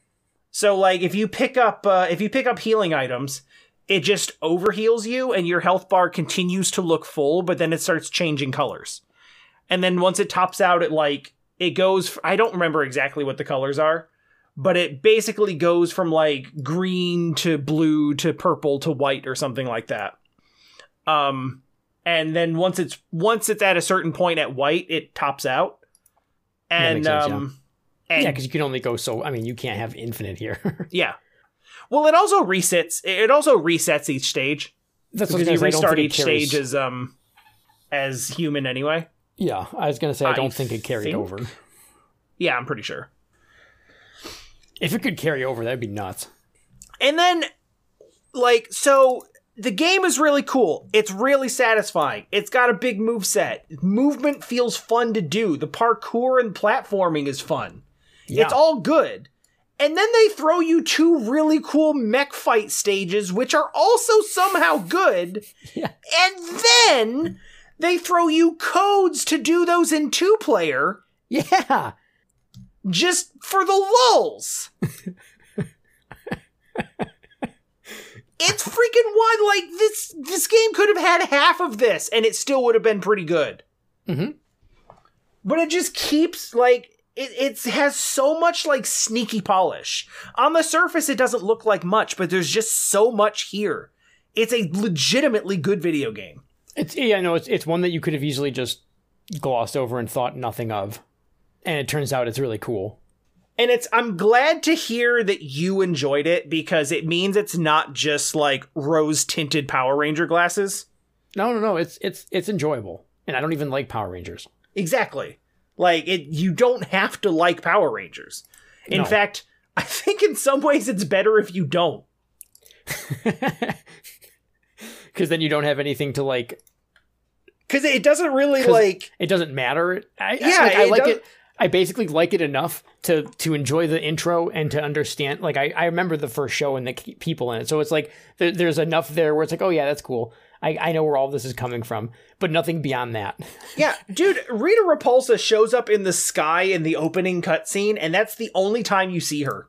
So like if you pick up uh, if you pick up healing items, it just overheals you, and your health bar continues to look full, but then it starts changing colors. And then once it tops out, it like it goes. I don't remember exactly what the colors are, but it basically goes from like green to blue to purple to white or something like that. Um, and then once it's once it's at a certain point at white, it tops out. And sense, yeah. um, and yeah, because you can only go so. I mean, you can't have infinite here. yeah. Well, it also resets. It also resets each stage That's what because I you was gonna say, I don't restart each stage as um as human anyway. Yeah, I was gonna say I I don't think it carried think- over. Yeah, I'm pretty sure. If it could carry over, that'd be nuts. And then, like, so the game is really cool. It's really satisfying. It's got a big move set. Movement feels fun to do. The parkour and platforming is fun. Yeah. It's all good. And then they throw you two really cool mech fight stages, which are also somehow good. Yeah. And then they throw you codes to do those in two player Yeah. Just for the lulls. it's freaking wild. Like this, this game could have had half of this, and it still would have been pretty good. Mhm. But it just keeps like it. It has so much like sneaky polish. On the surface, it doesn't look like much, but there's just so much here. It's a legitimately good video game. It's yeah, no, it's it's one that you could have easily just glossed over and thought nothing of, and it turns out it's really cool. And it's I'm glad to hear that you enjoyed it because it means it's not just like rose tinted Power Ranger glasses. No, no, no, it's it's it's enjoyable, and I don't even like Power Rangers. Exactly. Like it you don't have to like Power Rangers. In No. fact, I think in some ways it's better if you don't. Because then you don't have anything to like. Cuz it doesn't really like It doesn't matter. I, Yeah, I, like, I like it. I basically like it enough to to enjoy the intro and to understand. Like I, I remember the first show and the people in it, so it's like there, there's enough there where it's like, oh yeah, that's cool. I, I know where all this is coming from, but nothing beyond that. Yeah, dude, Rita Repulsa shows up in the sky in the opening cutscene and that's the only time you see her.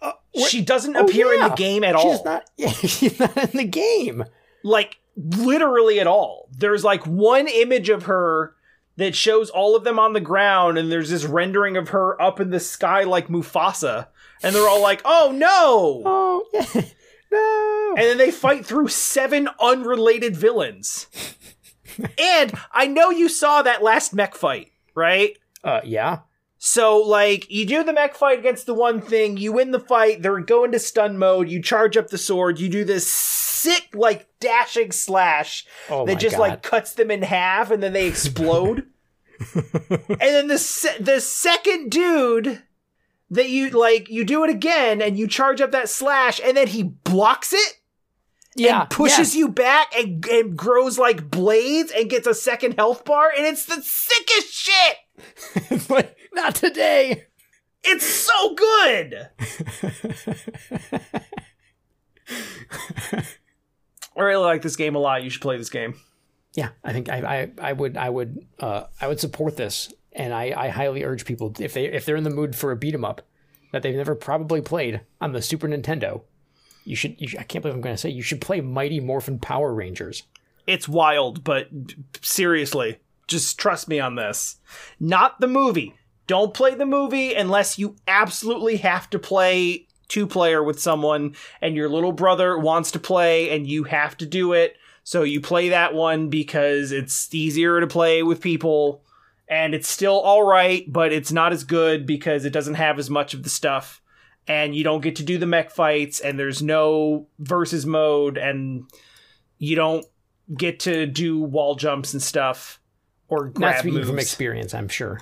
Uh, she doesn't Oh, appear in the game at all. She's not. Yeah, she's not in the game. like literally at all. There's like one image of her that shows all of them on the ground, and there's this rendering of her up in the sky like Mufasa, and they're all like, "Oh no!" Oh yeah, no. And then they fight through seven unrelated villains. and I know you saw that last mech fight, right? Uh, yeah. So, like, you do the mech fight against the one thing, you win the fight, they're going to stun mode, you charge up the sword, you do this sick, like, dashing slash Oh that just, God. like, cuts them in half and then they explode. and then the, se- the second dude that you, like, you do it again and you charge up that slash and then he blocks it yeah, and pushes you back and, and grows like blades and gets a second health bar and it's the sickest shit It's like, not today. it's so good i really like this game a lot. You should play this game. Yeah, I think I, I, I would I would uh, I would support this, and I, I highly urge people if they if they're in the mood for a beat 'em up that they've never probably played on the Super Nintendo, you should, you should I can't believe I'm going to say you should play Mighty Morphin Power Rangers. it's wild but seriously just trust me on this. Not the movie. Don't play the movie unless you absolutely have to play two player with someone and your little brother wants to play and you have to do it so you play that one because it's easier to play with people and it's still all right but it's not as good because it doesn't have as much of the stuff and you don't get to do the mech fights and there's no versus mode and you don't get to do wall jumps and stuff or Not grab speaking moves from experience, I'm sure.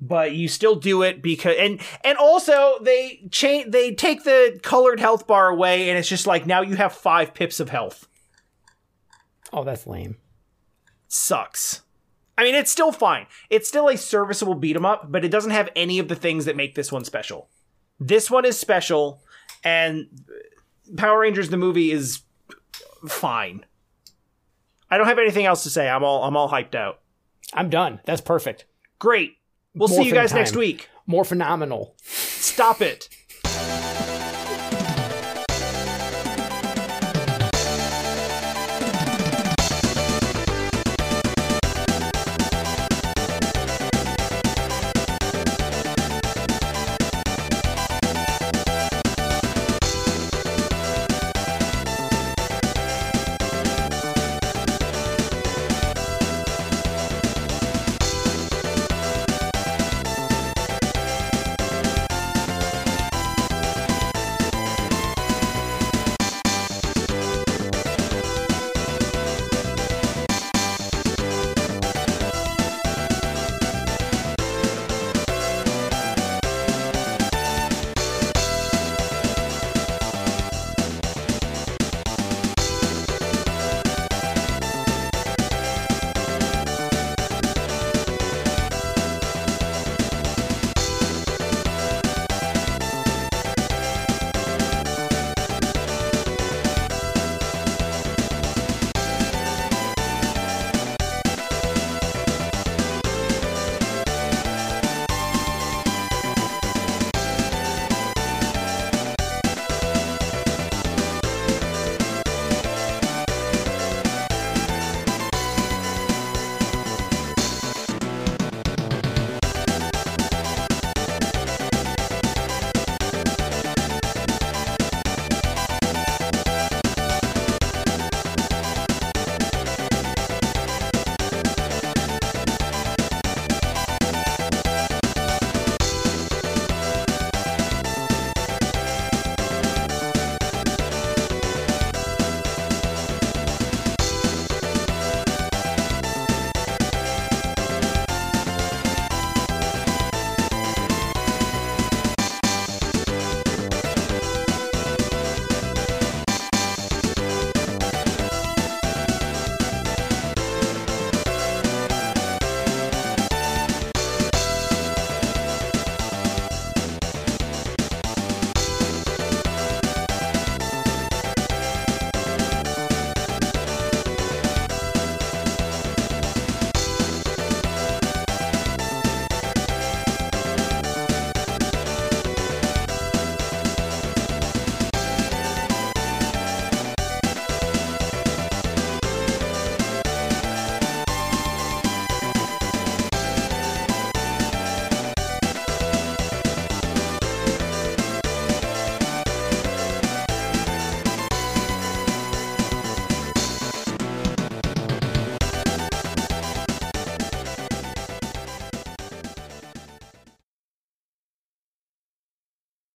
But you still do it because and and also they change they take the colored health bar away and it's just like now you have five pips of health. Oh, that's lame. sucks. I mean it's still fine. It's still a serviceable beat 'em up but it doesn't have any of the things that make this one special. This one is special and power rangers the movie is fine. I don't have anything else to say. I'm all i'm all hyped out. I'm done. That's perfect. great we'll see you guys next week. More phenomenal. stop it